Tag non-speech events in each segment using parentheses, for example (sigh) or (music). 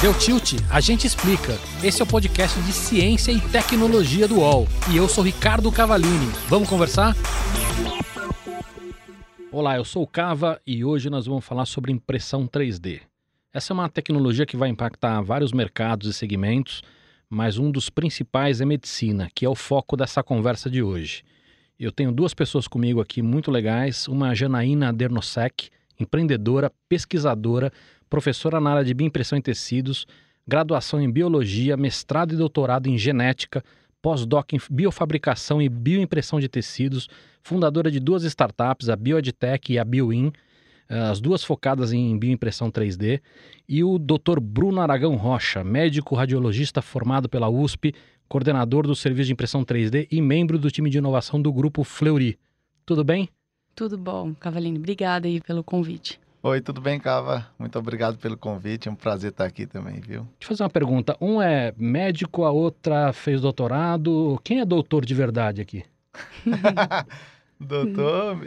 Deu tilt? A gente explica. Esse é o podcast de ciência e tecnologia do UOL. E eu sou Ricardo Cavalini. Vamos conversar? Olá, eu sou o Cava e hoje nós vamos falar sobre impressão 3D. Essa é uma tecnologia que vai impactar vários mercados e segmentos, mas um dos principais é medicina, que é o foco dessa conversa de hoje. Eu tenho duas pessoas comigo aqui muito legais, uma Janaína Dernosek, empreendedora, pesquisadora, professora na área de bioimpressão em tecidos, graduação em biologia, mestrado e doutorado em genética, pós-doc em biofabricação e bioimpressão de tecidos, fundadora de duas startups, a BioEdTech e a BioIn, as duas focadas em bioimpressão 3D, e o Dr. Bruno Aragão Rocha, médico radiologista formado pela USP, coordenador do serviço de impressão 3D e membro do time de inovação do grupo Fleury. Tudo bem? Tudo bom, Cavalini. Obrigada aí pelo convite. Oi, tudo bem, Cava? Muito obrigado pelo convite. É um prazer estar aqui também, viu? Deixa eu fazer uma pergunta. Um é médico, a outra fez doutorado. Quem é doutor de verdade aqui? (laughs) doutor.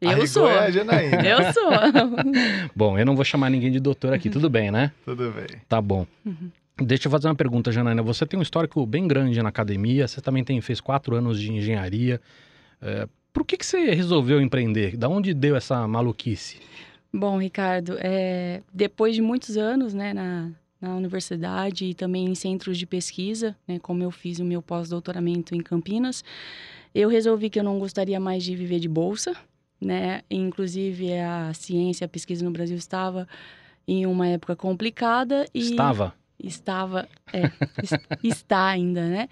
Eu sou. É a Janaína. Eu sou. (laughs) bom, eu não vou chamar ninguém de doutor aqui, (laughs) tudo bem, né? Tudo bem. Tá bom. Uhum. Deixa eu fazer uma pergunta, Janaína. Você tem um histórico bem grande na academia, você também tem, fez quatro anos de engenharia. É, por que, que você resolveu empreender? Da onde deu essa maluquice? Bom, Ricardo, é, depois de muitos anos né, na, na universidade e também em centros de pesquisa, né, como eu fiz o meu pós-doutoramento em Campinas, eu resolvi que eu não gostaria mais de viver de bolsa, né? Inclusive a ciência, a pesquisa no Brasil estava em uma época complicada e estava estava, é, (laughs) está ainda, né?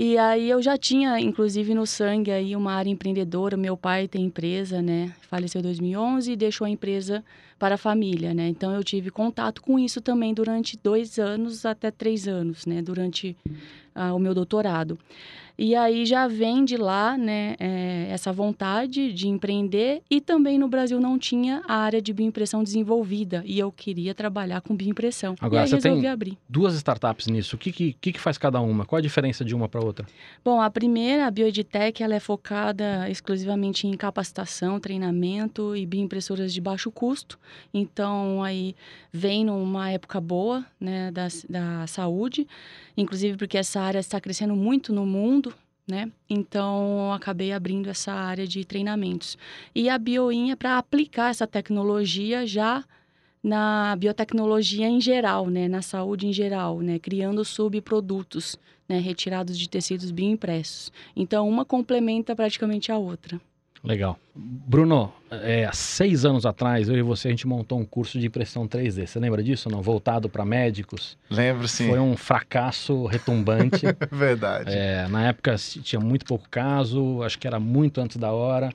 E aí eu já tinha, inclusive, no sangue aí uma área empreendedora. Meu pai tem empresa, né? Faleceu em 2011 e deixou a empresa para a família, né? Então eu tive contato com isso também durante dois anos até três anos, né? Durante uh, o meu doutorado. E aí já vem de lá, né, é, essa vontade de empreender e também no Brasil não tinha a área de bioimpressão desenvolvida e eu queria trabalhar com bioimpressão. Agora, você tem abrir. duas startups nisso. O que, que, que faz cada uma? Qual a diferença de uma para outra? Bom, a primeira, a BioEdTech, ela é focada exclusivamente em capacitação, treinamento e bioimpressoras de baixo custo. Então, aí vem numa época boa, né, da, da saúde inclusive porque essa área está crescendo muito no mundo, né? Então, acabei abrindo essa área de treinamentos. E a Bioin é para aplicar essa tecnologia já na biotecnologia em geral, né? Na saúde em geral, né? Criando subprodutos, né? Retirados de tecidos bioimpressos. Então, uma complementa praticamente a outra. Legal. Bruno, é, há seis anos atrás, eu e você, a gente montou um curso de impressão 3D. Você lembra disso, não? Voltado para médicos. Lembro, sim. Foi um fracasso retumbante. (laughs) Verdade. É, na época tinha muito pouco caso, acho que era muito antes da hora.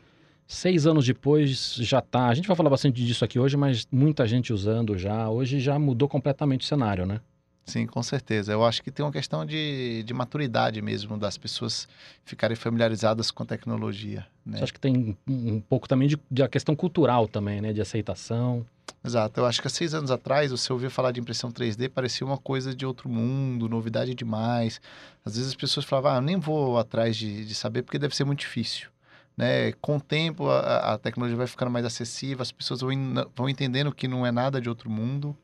Seis anos depois já tá. A gente vai falar bastante disso aqui hoje, mas muita gente usando já. Hoje já mudou completamente o cenário, né? Sim, com certeza. Eu acho que tem uma questão de, de maturidade mesmo das pessoas ficarem familiarizadas com a tecnologia. Né? Você acha que tem um pouco também de, de questão cultural também, né? De aceitação. Exato. Eu acho que há seis anos atrás, você ouvia falar de impressão 3D, parecia uma coisa de outro mundo, novidade demais. Às vezes as pessoas falavam, ah, eu nem vou atrás de, de saber porque deve ser muito difícil. Né? Com o tempo, a, a tecnologia vai ficando mais acessível, as pessoas vão, vão entendendo que não é nada de outro mundo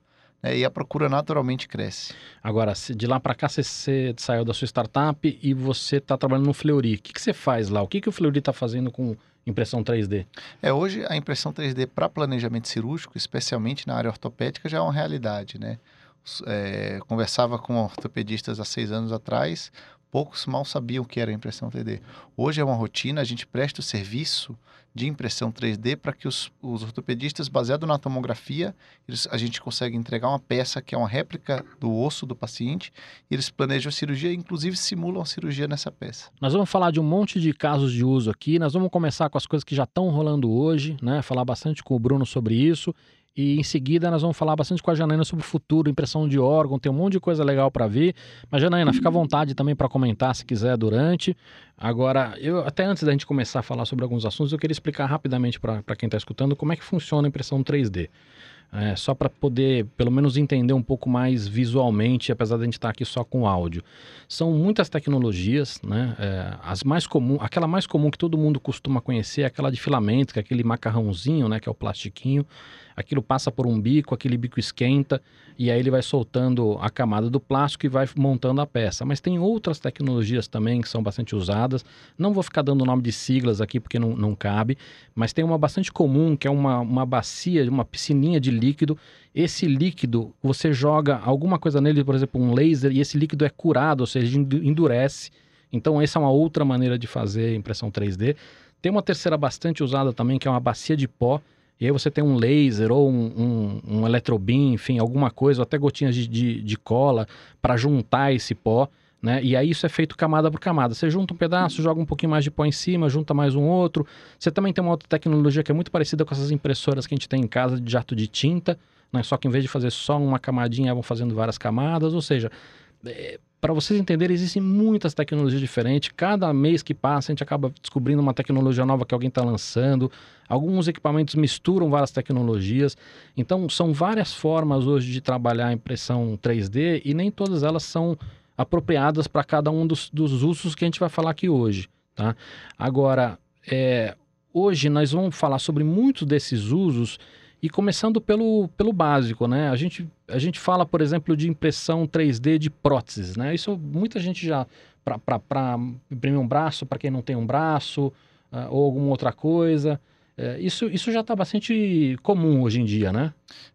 né, e a procura naturalmente cresce. Agora, de lá para cá você, saiu da sua startup e você está trabalhando no Fleury. O que, que você faz lá? O que, que o Fleury está fazendo com impressão 3D? É, hoje a impressão 3D para planejamento cirúrgico, especialmente na área ortopédica, já é uma realidade, né? É, conversava com ortopedistas há seis anos atrás, poucos mal sabiam o que era impressão 3D. Hoje é uma rotina, a gente presta o serviço de impressão 3D para que os, os, ortopedistas, baseado na tomografia, eles, a gente consegue entregar uma peça que é uma réplica do osso do paciente, e eles planejam a cirurgia, inclusive simulam a cirurgia nessa peça. Nós vamos falar de um monte de casos de uso aqui, nós vamos começar com as coisas que já estão rolando hoje, né? falar bastante com o Bruno sobre isso, e em seguida nós vamos falar bastante com a Janaína sobre o futuro, impressão de órgão, tem um monte de coisa legal para ver. Mas Janaína, fica à vontade também para comentar se quiser durante. Agora, eu até antes da gente começar a falar sobre alguns assuntos, eu queria explicar rapidamente para quem está escutando como é que funciona a impressão 3D. é, só para poder, pelo menos, entender um pouco mais visualmente, apesar de a gente estar tá aqui só com áudio. São muitas tecnologias, né? É, as mais comum, aquela mais comum que todo mundo costuma conhecer é aquela de filamento, que é aquele macarrãozinho, né? Que é o plastiquinho aquilo passa por um bico, aquele bico esquenta e aí ele vai soltando a camada do plástico e vai montando a peça. Mas tem outras tecnologias também que são bastante usadas. Não vou ficar dando nome de siglas aqui porque não, não cabe, mas tem uma bastante comum que é uma, uma bacia, uma piscininha de líquido. Esse líquido, você joga alguma coisa nele, por exemplo, um laser, e esse líquido é curado, ou seja, endurece. Então, essa é uma outra maneira de fazer impressão 3D. Tem uma terceira bastante usada também, que é uma bacia de pó e aí você tem um laser ou um, um, um eletrobim, enfim, alguma coisa, ou até gotinhas de, de, de cola para juntar esse pó. Né? E aí isso é feito camada por camada. Você junta um pedaço, joga um pouquinho mais de pó em cima, junta mais um outro. Você também tem uma outra tecnologia que é muito parecida com essas impressoras que a gente tem em casa de jato de tinta, né? Só que em vez de fazer só uma camadinha, vão fazendo várias camadas. Ou seja, é, para vocês entenderem, existem muitas tecnologias diferentes. Cada mês que passa, a gente acaba descobrindo uma tecnologia nova que alguém está lançando. Alguns equipamentos misturam várias tecnologias. Então, são várias formas hoje de trabalhar a impressão 3D e nem todas elas são apropriadas para cada um dos, dos, usos que a gente vai falar aqui hoje. Tá? Agora, é, hoje nós vamos falar sobre muitos desses usos e começando pelo, pelo básico, né? A gente, a gente fala, por exemplo, de impressão 3D de próteses, né? Isso muita gente já, para imprimir um braço, para quem não tem um braço, uh, ou alguma outra coisa. Uh, isso, isso já está bastante comum hoje em dia, né?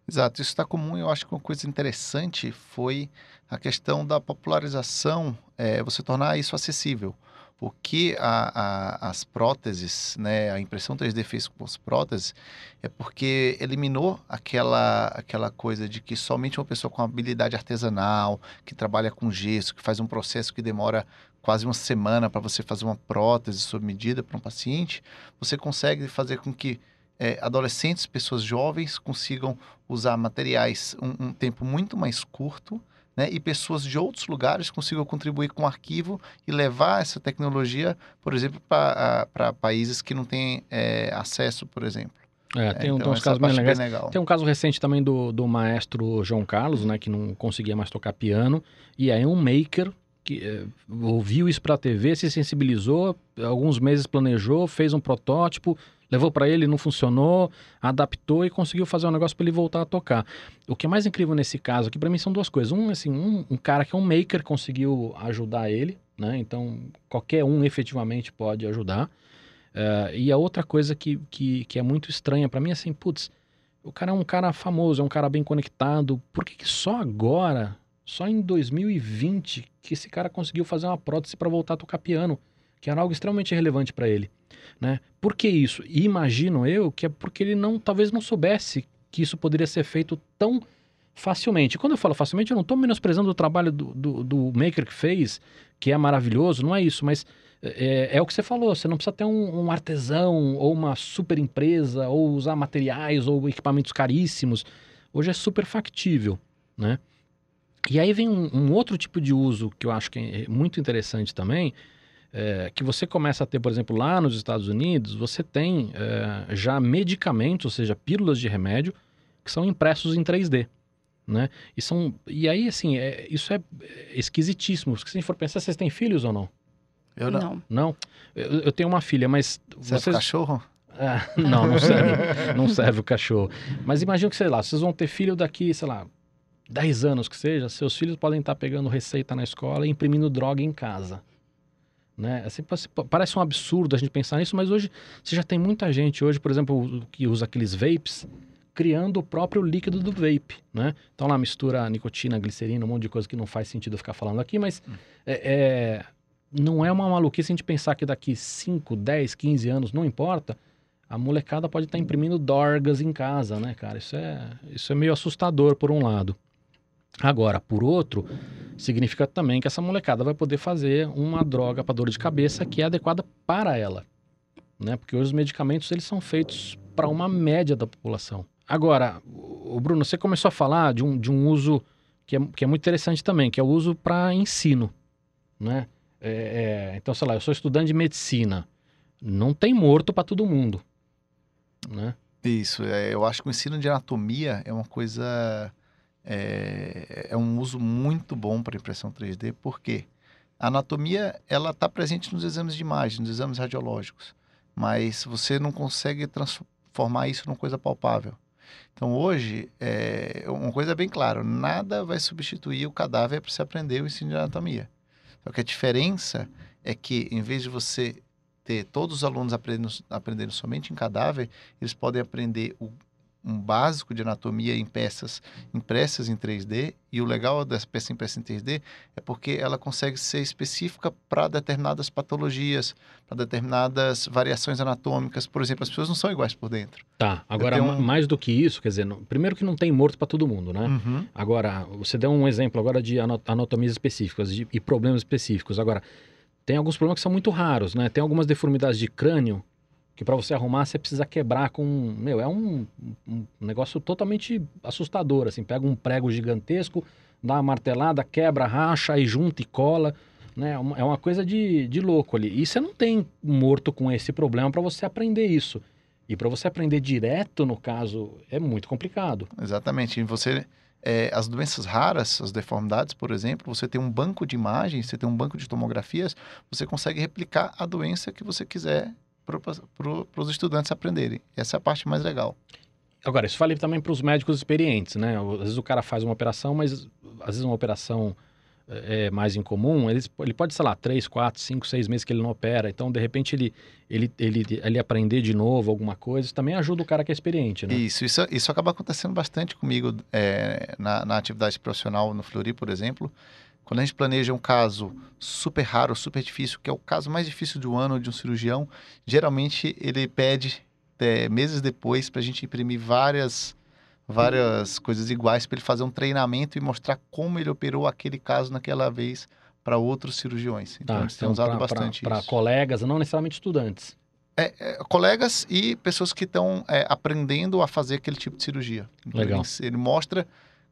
Exato, isso está comum. Eu acho que uma coisa interessante foi a questão da popularização, é, você tornar isso acessível o que a, a, as próteses, né, a impressão 3D fez com as próteses, é porque eliminou aquela, aquela coisa de que somente uma pessoa com habilidade artesanal, que trabalha com gesso, que faz um processo que demora quase uma semana para você fazer uma prótese sob medida para um paciente, você consegue fazer com que é, adolescentes, pessoas jovens consigam usar materiais um, um tempo muito mais curto né, e pessoas de outros lugares consigam contribuir com o arquivo e levar essa tecnologia, por exemplo, para países que não têm é, acesso, por exemplo. É, tem, então, tem uns casos bem legais. Legal. Tem um caso recente também do, do maestro João Carlos, né, que não conseguia mais tocar piano, e aí um maker que é, ouviu isso para a TV, se sensibilizou, alguns meses planejou, fez um protótipo, Levou para ele, não funcionou, adaptou e conseguiu fazer um negócio para ele voltar a tocar. O que é mais incrível nesse caso aqui, para mim, são duas coisas. Um, assim, um, um, cara que é um maker conseguiu ajudar ele, né? Então, qualquer um efetivamente pode ajudar. Uh, e a outra coisa que, que, que é muito estranha para mim é assim, putz, o cara é um cara famoso, é um cara bem conectado. Por que, que só agora, só em 2020, que esse cara conseguiu fazer uma prótese para voltar a tocar piano? Que era algo extremamente relevante para ele. Né? Por que isso? E imagino eu que é porque ele não, talvez não soubesse que isso poderia ser feito tão facilmente. Quando eu falo facilmente, eu não estou menosprezando o trabalho do, do, do, maker que fez, que é maravilhoso, não é isso, mas é, é o que você falou, você não precisa ter um, um, artesão ou uma super empresa ou usar materiais ou equipamentos caríssimos. Hoje é super factível, né? E aí vem um, um outro tipo de uso que eu acho que é muito interessante também, é, que você começa a ter, por exemplo, lá nos Estados Unidos, você tem é, já medicamentos, ou seja, pílulas de remédio, que são impressos em 3D. Né? E, são, e aí, assim, é, isso é esquisitíssimo. Porque se a gente for pensar, vocês têm filhos ou não? Eu não. Não? Eu, eu tenho uma filha, mas. Você vocês... cachorro? Ah, (laughs) não, não serve. não serve o cachorro. Mas imagina que, sei lá, vocês vão ter filho daqui, sei lá, 10 anos que seja, seus filhos podem estar pegando receita na escola e imprimindo droga em casa. Né? Assim, parece um absurdo a gente pensar nisso, mas hoje você já tem muita gente hoje, por exemplo, que usa aqueles vapes, criando o próprio líquido do vape, né? Então lá mistura nicotina, glicerina, um monte de coisa que não faz sentido ficar falando aqui, mas hum. é, é, não é uma maluquice a gente pensar que daqui 5, 10, 15 anos, não importa, a molecada pode estar imprimindo dorgas em casa, né, cara? Isso é, isso é meio assustador por um lado. Agora, por outro, significa também que essa molecada vai poder fazer uma droga para dor de cabeça que é adequada para ela, né? Porque hoje os medicamentos eles são feitos para uma média da população. Agora, o Bruno, você começou a falar de um, de um uso que é, que é muito interessante também, que é o uso para ensino, né? É, é, então, sei lá, eu sou estudante de medicina, não tem morto para todo mundo, né? Isso, é, eu acho que o ensino de anatomia é uma coisa, é, é um uso muito bom para impressão 3D, porque a anatomia ela está presente nos exames de imagem, nos exames radiológicos, mas você não consegue transformar isso numa coisa palpável. Então hoje, é, uma coisa é bem clara, nada vai substituir o cadáver para você aprender o ensino de anatomia. Só que a diferença é que em vez de você ter todos os alunos aprendendo, aprendendo somente em cadáver, eles podem aprender o, um básico de anatomia em peças impressas em 3D. E o legal dessa peça impressa em 3D é porque ela consegue ser específica para determinadas patologias, para determinadas variações anatômicas. Por exemplo, as pessoas não são iguais por dentro. Tá, agora um... mais do que isso, quer dizer, primeiro que não tem morto para todo mundo, né? Uhum. Agora, você deu um exemplo agora de anatomias específicas e problemas específicos. Agora, tem alguns problemas que são muito raros, né? Tem algumas deformidades de crânio que para você arrumar você precisa quebrar com, meu, é um, um, negócio totalmente assustador, assim, pega um prego gigantesco, dá uma martelada, quebra, racha, aí junta e cola, né? É uma, é uma coisa de, de louco ali. E você não tem morto com esse problema para você aprender isso. E para você aprender direto, no caso, é muito complicado. Exatamente. E você é, as doenças raras, as deformidades, por exemplo, você tem um banco de imagens, você tem um banco de tomografias, você consegue replicar a doença que você quiser para pro, os estudantes aprenderem. Essa é a parte mais legal. Agora, isso vale também para os médicos experientes, né? Às vezes o cara faz uma operação, mas às vezes uma operação é, mais incomum, ele, ele pode, sei lá, três, quatro, cinco, seis meses que ele não opera. Então, de repente, ele, ele, ele, ele aprender de novo alguma coisa, isso também ajuda o cara que é experiente, né? Isso, isso, isso acaba acontecendo bastante comigo é, na, na atividade profissional no Flori, por exemplo. Quando a gente planeja um caso super raro, super difícil, que é o caso mais difícil do ano de um cirurgião, geralmente ele pede é, meses depois para a gente imprimir várias várias coisas iguais para ele fazer um treinamento e mostrar como ele operou aquele caso naquela vez para outros cirurgiões. Então, tá, eles têm então usado pra, bastante pra, isso. Para colegas, não necessariamente estudantes. É, é, colegas e pessoas que estão é, aprendendo a fazer aquele tipo de cirurgia. Então, Legal. Ele, ele, mostra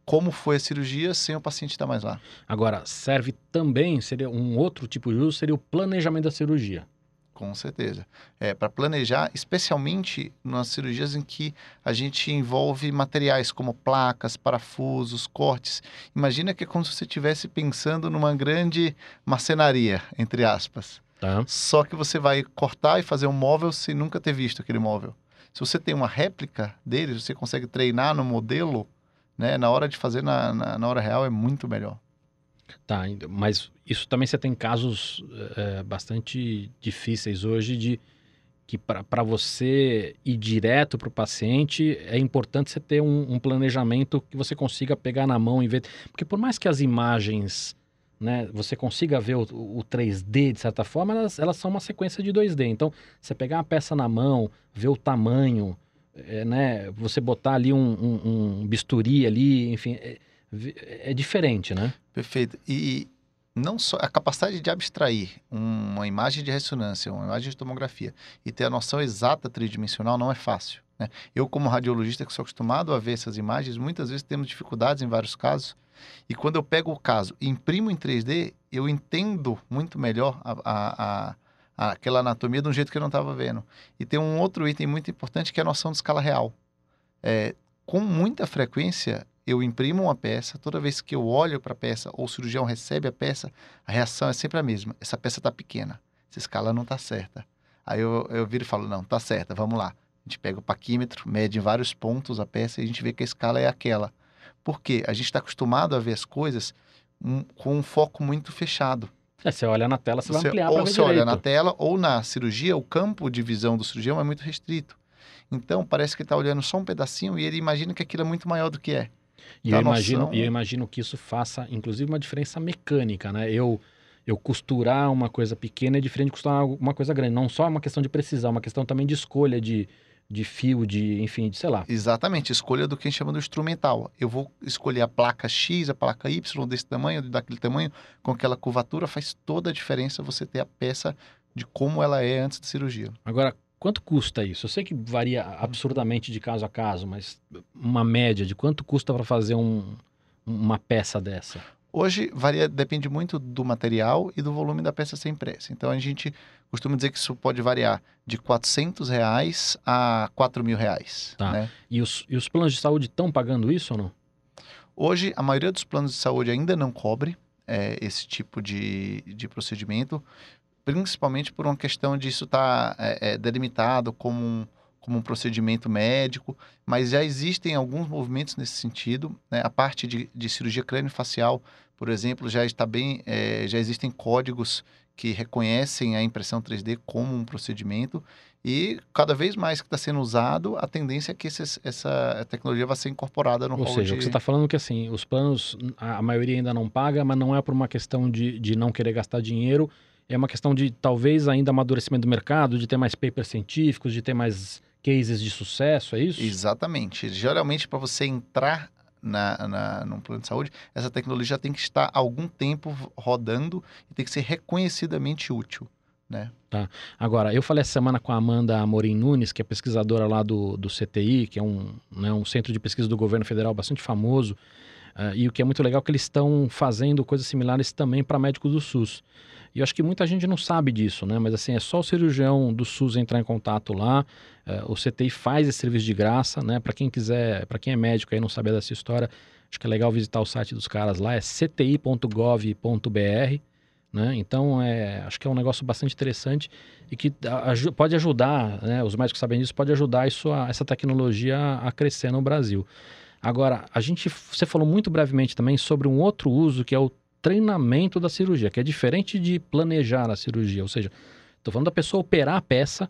como foi a cirurgia sem o paciente estar mais lá. Agora, serve também, seria um outro tipo de uso, seria o planejamento da cirurgia. Com certeza. É, para planejar, especialmente nas cirurgias em que a gente envolve materiais como placas, parafusos, cortes. Imagina que é como se você estivesse pensando numa grande marcenaria, entre aspas. Tá. Só que você vai cortar e fazer um móvel sem nunca ter visto aquele móvel. Se você tem uma réplica dele, você consegue treinar no modelo, né? Na hora de fazer na, na, na hora real é muito melhor. Tá, mas isso também você tem casos é, bastante difíceis hoje de que para você ir direto para o paciente é importante você ter um, um, planejamento que você consiga pegar na mão e ver. Porque por mais que as imagens né, você consiga ver o, o 3D de certa forma, elas, elas são uma sequência de 2D. Então, você pegar uma peça na mão, ver o tamanho, é, né, você botar ali um, um, um bisturi ali, enfim. É, é diferente, né? Perfeito. E não só a capacidade de abstrair uma imagem de ressonância, uma imagem de tomografia e ter a noção exata tridimensional não é fácil. Né? Eu, como radiologista que sou acostumado a ver essas imagens, muitas vezes temos dificuldades em vários casos. E quando eu pego o caso e imprimo em 3D, eu entendo muito melhor a, a, a, aquela anatomia de um jeito que eu não estava vendo. E tem um outro item muito importante que é a noção de escala real. É, com muita frequência, eu imprimo uma peça, toda vez que eu olho para a peça ou o cirurgião recebe a peça, a reação é sempre a mesma. Essa peça está pequena, essa escala não está certa. Aí eu, eu viro e falo, não, está certa, vamos lá. A gente pega o paquímetro, mede em vários pontos a peça e a gente vê que a escala é aquela. Por quê? A gente está acostumado a ver as coisas com um foco muito fechado. É, você olha na tela, você, você vai ampliar Ou você direito. olha na tela, ou na cirurgia, o campo de visão do cirurgião é muito restrito. Então, parece que está olhando só um pedacinho e ele imagina que aquilo é muito maior do que é. E eu, imagino, eu imagino que isso faça, inclusive, uma diferença mecânica, né? Eu, eu costurar uma coisa pequena é diferente de costurar uma coisa grande. Não só uma questão de precisão, uma questão também de escolha de, de fio, de, enfim, de sei lá. Exatamente, escolha do que a gente chama do instrumental. Eu vou escolher a placa X, a placa Y desse tamanho, daquele tamanho, com aquela curvatura, faz toda a diferença você ter a peça de como ela é antes da cirurgia. Agora, Quanto custa isso? Eu sei que varia absurdamente de caso a caso, mas uma média de quanto custa para fazer um, uma peça dessa? Hoje varia, depende muito do material e do volume da peça ser impressa. Então a gente costumo dizer que isso pode variar de 400 reais a 4 mil reais. Tá. Né? E os, e os planos de saúde estão pagando isso ou não? Hoje, a maioria dos planos de saúde ainda não cobre é, esse tipo de, de procedimento, principalmente por uma questão de isso estar tá, é, é, delimitado como um, como um procedimento médico, mas já existem alguns movimentos nesse sentido. Né? A parte de, de cirurgia crânio-facial, por exemplo, já está bem, é, já existem códigos que reconhecem a impressão 3D como um procedimento e cada vez mais que está sendo usado, a tendência é que esse, essa tecnologia vai ser incorporada no Ou seja, de... o que você está falando é que assim, os planos, a maioria ainda não paga, mas não é por uma questão de, de não querer gastar dinheiro, é uma questão de talvez ainda amadurecimento do mercado, de ter mais papers científicos, de ter mais cases de sucesso, é isso? Exatamente. Geralmente, para você entrar na, na, num plano de saúde, essa tecnologia tem que estar algum tempo rodando e tem que ser reconhecidamente útil. Né? Tá. Agora, eu falei essa semana com a Amanda Amorim Nunes, que é pesquisadora lá do, do CTI, que é um, né, um centro de pesquisa do governo federal bastante famoso, uh, e o que é muito legal é que eles estão fazendo coisas similares também para médicos do SUS. E eu acho que muita gente não sabe disso, né? Mas assim, é só o cirurgião do SUS entrar em contato lá. Uh, o CTI faz esse serviço de graça, né? Para quem quiser, para quem é médico aí não sabe dessa história, acho que é legal visitar o site dos caras lá, é cti.gov.br. Né? Então, é, acho que é um negócio bastante interessante e que pode ajudar, né? os médicos sabem disso, pode ajudar isso a, essa tecnologia a crescer no Brasil. Agora, a gente, você falou muito brevemente também sobre um outro uso que é o treinamento da cirurgia, que é diferente de planejar a cirurgia. Ou seja, estou falando da pessoa operar a peça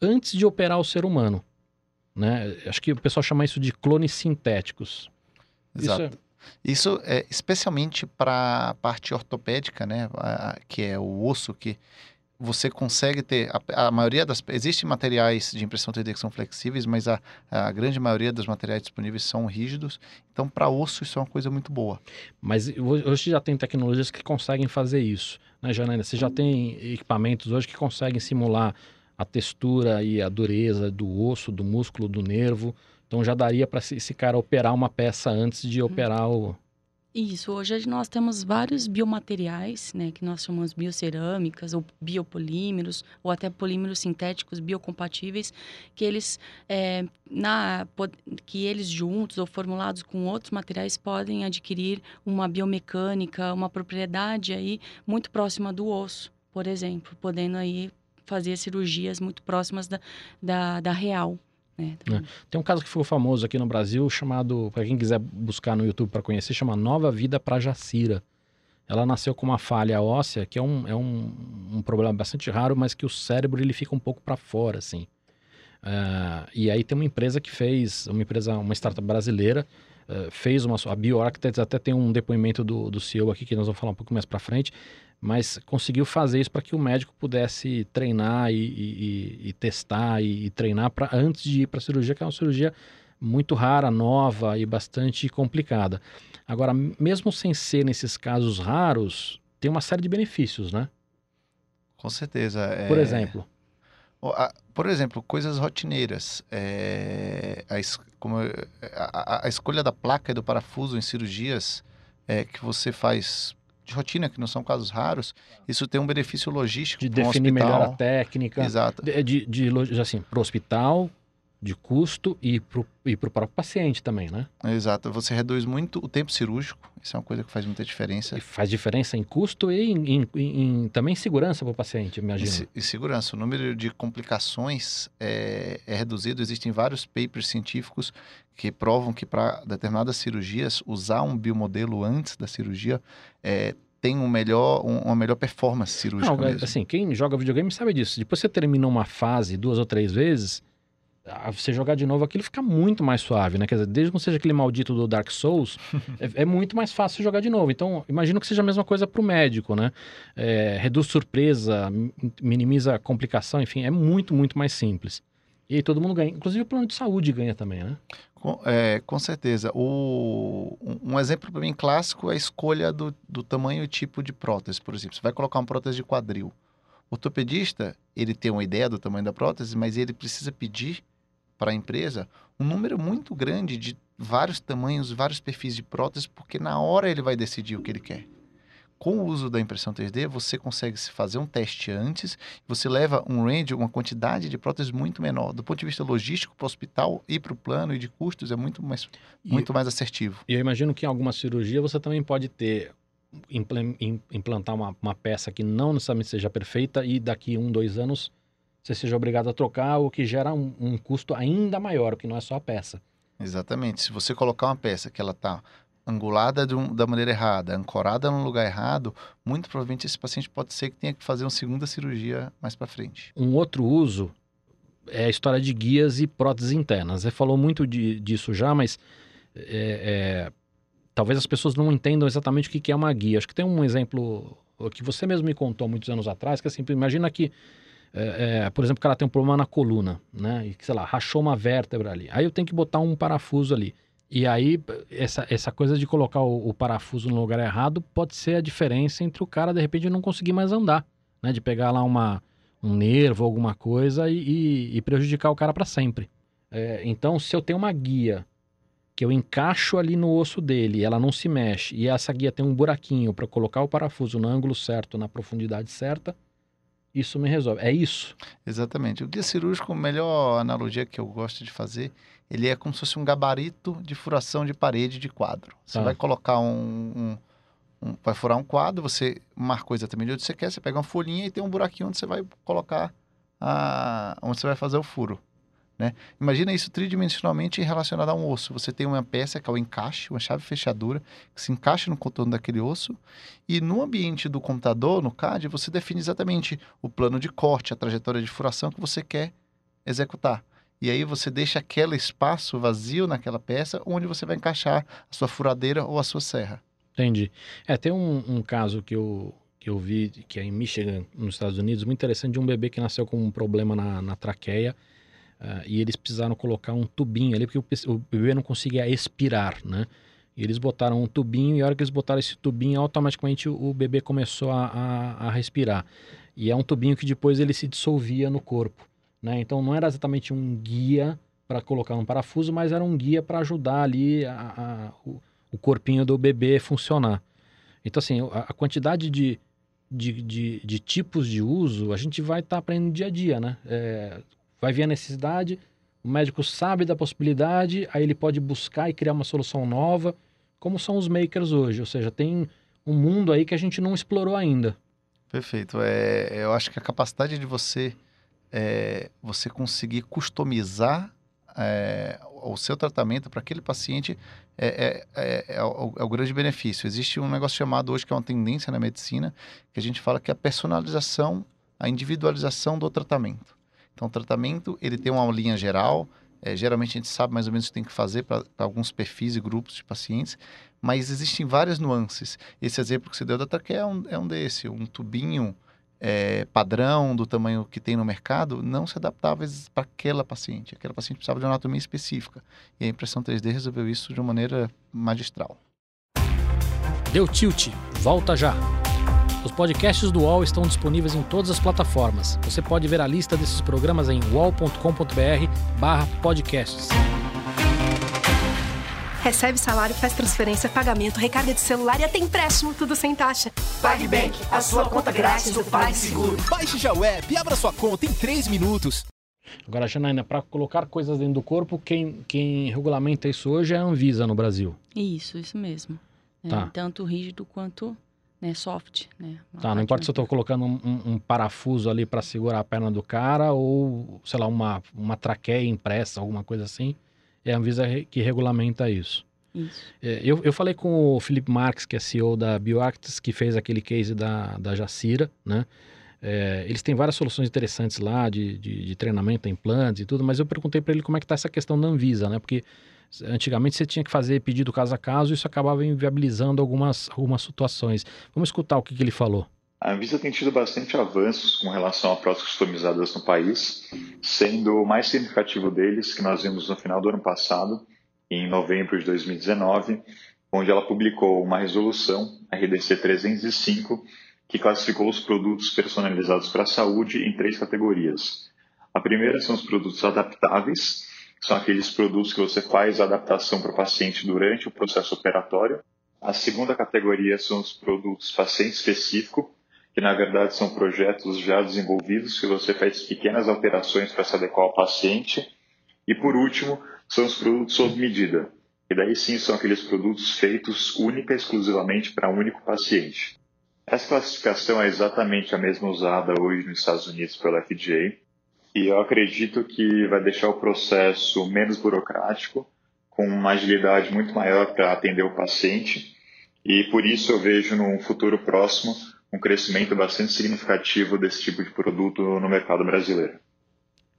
antes de operar o ser humano. Né? Acho que o pessoal chama isso de clones sintéticos. Exato. Isso é... Isso é especialmente para a parte ortopédica, né? que é o osso que você consegue ter a, a, maioria das existem materiais de impressão 3D que são flexíveis, mas a, a grande maioria dos materiais disponíveis são rígidos. Então, para osso isso é uma coisa muito boa. Mas hoje já tem tecnologias que conseguem fazer isso, né, Janaina? Você já tem equipamentos hoje que conseguem simular a textura e a dureza do osso, do músculo, do nervo. Então já daria para esse cara operar uma peça antes de operar o isso, hoje nós temos vários biomateriais, né, que nós chamamos biocerâmicas ou biopolímeros, ou até polímeros sintéticos biocompatíveis, que eles, é, na, que eles juntos ou formulados com outros materiais podem adquirir uma biomecânica, uma propriedade aí muito próxima do osso, por exemplo, podendo aí fazer cirurgias muito próximas da, da, da real. É, é. Tem um caso que ficou famoso aqui no Brasil, chamado, para quem quiser buscar no YouTube para conhecer, chama Nova Vida para Jacira. Ela nasceu com uma falha óssea, que é um, é um, um problema bastante raro, mas que o cérebro ele fica um pouco para fora, assim. Uh, e aí tem uma empresa que fez, uma empresa, uma startup brasileira, uh, fez uma, a BioArchitects até tem um depoimento do, do CEO aqui que nós vamos falar um pouco mais para frente, mas conseguiu fazer isso para que o médico pudesse treinar e, e, e testar e, e treinar para antes de ir para a cirurgia, que é uma cirurgia muito rara, nova e bastante complicada. Agora, mesmo sem ser nesses casos raros, tem uma série de benefícios, né? Com certeza. É... Por exemplo. Por exemplo, coisas rotineiras. É... A, como... a, escolha da placa e do parafuso em cirurgias é, que você faz rotina, que não são casos raros, isso tem um benefício logístico de definir um melhor a técnica. Exato. De, de, de assim, para o hospital, de custo e para o próprio paciente também, né? Exato. Você reduz muito o tempo cirúrgico. Isso é uma coisa que faz muita diferença. E faz diferença em custo e em, em, em também em segurança para o paciente, imagino. E, e, segurança. O número de complicações é, é reduzido. Existem vários papers científicos que provam que para determinadas cirurgias, usar um biomodelo antes da cirurgia é, tem um melhor, um, uma melhor performance cirúrgica. Não, mesmo. assim, quem joga videogame sabe disso. Depois você termina uma fase duas ou três vezes você jogar de novo aquilo fica muito mais suave, né? Quer dizer, desde que não seja aquele maldito do Dark Souls, (laughs) é, é, muito mais fácil jogar de novo. Então, imagino que seja a mesma coisa para o médico, né? É, reduz surpresa, minimiza complicação, enfim, é muito, muito mais simples. E aí todo mundo ganha. Inclusive o plano de saúde ganha também, né? Com, é, com certeza. O, um, um exemplo para mim clássico é a escolha do, do tamanho e tipo de prótese, por exemplo. Você vai colocar uma prótese de quadril. O ortopedista, ele tem uma ideia do tamanho da prótese, mas ele precisa pedir para a empresa um número muito grande de vários tamanhos, vários perfis de prótese, porque na hora ele vai decidir o que ele quer. com o uso da impressão 3D, você consegue se fazer um teste antes, você leva um range, uma quantidade de próteses muito menor. Do ponto de vista logístico, para o hospital e para o plano e de custos, é muito mais, e, muito mais assertivo. E eu imagino que em alguma cirurgia você também pode ter implantar uma, uma peça que não necessariamente seja perfeita e daqui um, dois anos você seja obrigado a trocar, o que gera um, um custo ainda maior, que não é só a peça. Exatamente. Se você colocar uma peça que ela está angulada um, da maneira errada, ancorada no lugar errado, muito provavelmente esse paciente pode ser que tenha que fazer uma segunda cirurgia mais para frente. Um outro uso é a história de guias e próteses internas. Você falou muito de, disso já, mas é, é, talvez as pessoas não entendam exatamente o que é uma guia. Acho que tem um exemplo que você mesmo me contou muitos anos atrás, que é assim, imagina que, é, é, por exemplo, o cara tem um problema na coluna, né? E, sei lá, rachou uma vértebra ali. Aí eu tenho que botar um parafuso ali. E aí, essa, essa coisa de colocar o, o, parafuso no lugar errado pode ser a diferença entre o cara, de repente, não conseguir mais andar, né? De pegar lá uma, um nervo, alguma coisa e, e, e prejudicar o cara para sempre. É, então, se eu tenho uma guia que eu encaixo ali no osso dele, ela não se mexe, e essa guia tem um buraquinho para colocar o parafuso no ângulo certo, na profundidade certa, isso me resolve. É isso? Exatamente. O guia cirúrgico, a melhor analogia que eu gosto de fazer ele é como se fosse um gabarito de furação de parede de quadro. Você ah. vai colocar um, um, um, Vai furar um quadro, você marcou exatamente onde você quer, você pega uma folhinha e tem um buraquinho onde você vai colocar a, onde você vai fazer o furo. Né? Imagina isso tridimensionalmente relacionado a um osso. Você tem uma peça que é o encaixe, uma chave fechadura, que se encaixa no contorno daquele osso, e no ambiente do computador, no CAD, você define exatamente o plano de corte, a trajetória de furação que você quer executar. E aí você deixa aquele espaço vazio naquela peça onde você vai encaixar a sua furadeira ou a sua serra. Entendi. É, tem um, um caso que eu, que eu vi, que é em Michigan, nos Estados Unidos, muito interessante, de um bebê que nasceu com um problema na, na traqueia. Uh, e eles precisaram colocar um tubinho ali, porque o, o, bebê não conseguia expirar, né? E eles botaram um tubinho, e a hora que eles botaram esse tubinho, automaticamente o, o bebê começou a, a, a, respirar. E é um tubinho que depois ele se dissolvia no corpo. Né? Então não era exatamente um guia para colocar um parafuso, mas era um guia para ajudar ali a, o, o, corpinho do bebê funcionar. Então, assim, a, a quantidade de, de, de, de, tipos de uso a gente vai estar tá aprendendo dia a dia, né? É, vai vir a necessidade, o médico sabe da possibilidade, aí ele pode buscar e criar uma solução nova, como são os makers hoje. Ou seja, tem um mundo aí que a gente não explorou ainda. Perfeito. É, eu acho que a capacidade de você é, você conseguir customizar é, o seu tratamento para aquele paciente é, é, é, é o, é, o, grande benefício. Existe um negócio chamado hoje que é uma tendência na medicina, que a gente fala que é a personalização, a individualização do tratamento. Então, o tratamento ele tem uma linha geral, é, geralmente a gente sabe mais ou menos o que tem que fazer para alguns perfis e grupos de pacientes, mas existem várias nuances. Esse exemplo que você deu da traqueia é um, é um desse, um tubinho é, padrão do tamanho que tem no mercado não se adaptava para aquela paciente. Aquela paciente precisava de uma anatomia específica. E a impressão 3D resolveu isso de uma maneira magistral. Deu tilt, volta já. Os podcasts do UOL estão disponíveis em todas as plataformas. Você pode ver a lista desses programas em uol.com.br/podcasts. Recebe salário, faz transferência, pagamento, recarga de celular e até empréstimo, tudo sem taxa. PagBank, a sua conta grátis do PagSeguro. Baixe já o app e abra sua conta em 3 minutos. Agora, Janaína, para colocar coisas dentro do corpo, quem, quem regulamenta isso hoje é a Anvisa no Brasil. Isso, isso mesmo. É, tá. tanto rígido quanto né, soft. Né, tá, não importa se eu estou colocando um, um, um, parafuso ali para segurar a perna do cara ou, sei lá, uma, uma traqueia impressa, alguma coisa assim. É a Anvisa que regulamenta isso. Isso. É, eu, eu falei com o Felipe Marques, que é CEO da BioActis, que fez aquele case da, da Jacira, né? É, eles têm várias soluções interessantes lá de, de, de treinamento, implantes e tudo, mas eu perguntei para ele como é que está essa questão da Anvisa, né? Porque antigamente você tinha que fazer pedido caso a caso e isso acabava inviabilizando algumas, algumas situações. Vamos escutar o que, que ele falou. A Anvisa tem tido bastante avanços com relação a próteses customizadas no país, sendo o mais significativo deles que nós vimos no final do ano passado, em novembro de 2019, onde ela publicou uma resolução, RDC 305, que classificou os produtos personalizados para a saúde em três categorias. A primeira são os produtos adaptáveis, são aqueles produtos que você faz a adaptação para o paciente durante o processo operatório, A segunda categoria são os produtos paciente específico, que na verdade são projetos já desenvolvidos que você faz pequenas alterações para se adequar ao paciente. E por último, são os produtos sob medida, e daí sim são aqueles produtos feitos única e exclusivamente para um único paciente. Essa classificação é exatamente a mesma usada hoje nos Estados Unidos pela FDA, e eu acredito que vai deixar o processo menos burocrático, com uma agilidade muito maior para atender o paciente, e por isso eu vejo num futuro próximo um crescimento bastante significativo desse tipo de produto no mercado brasileiro.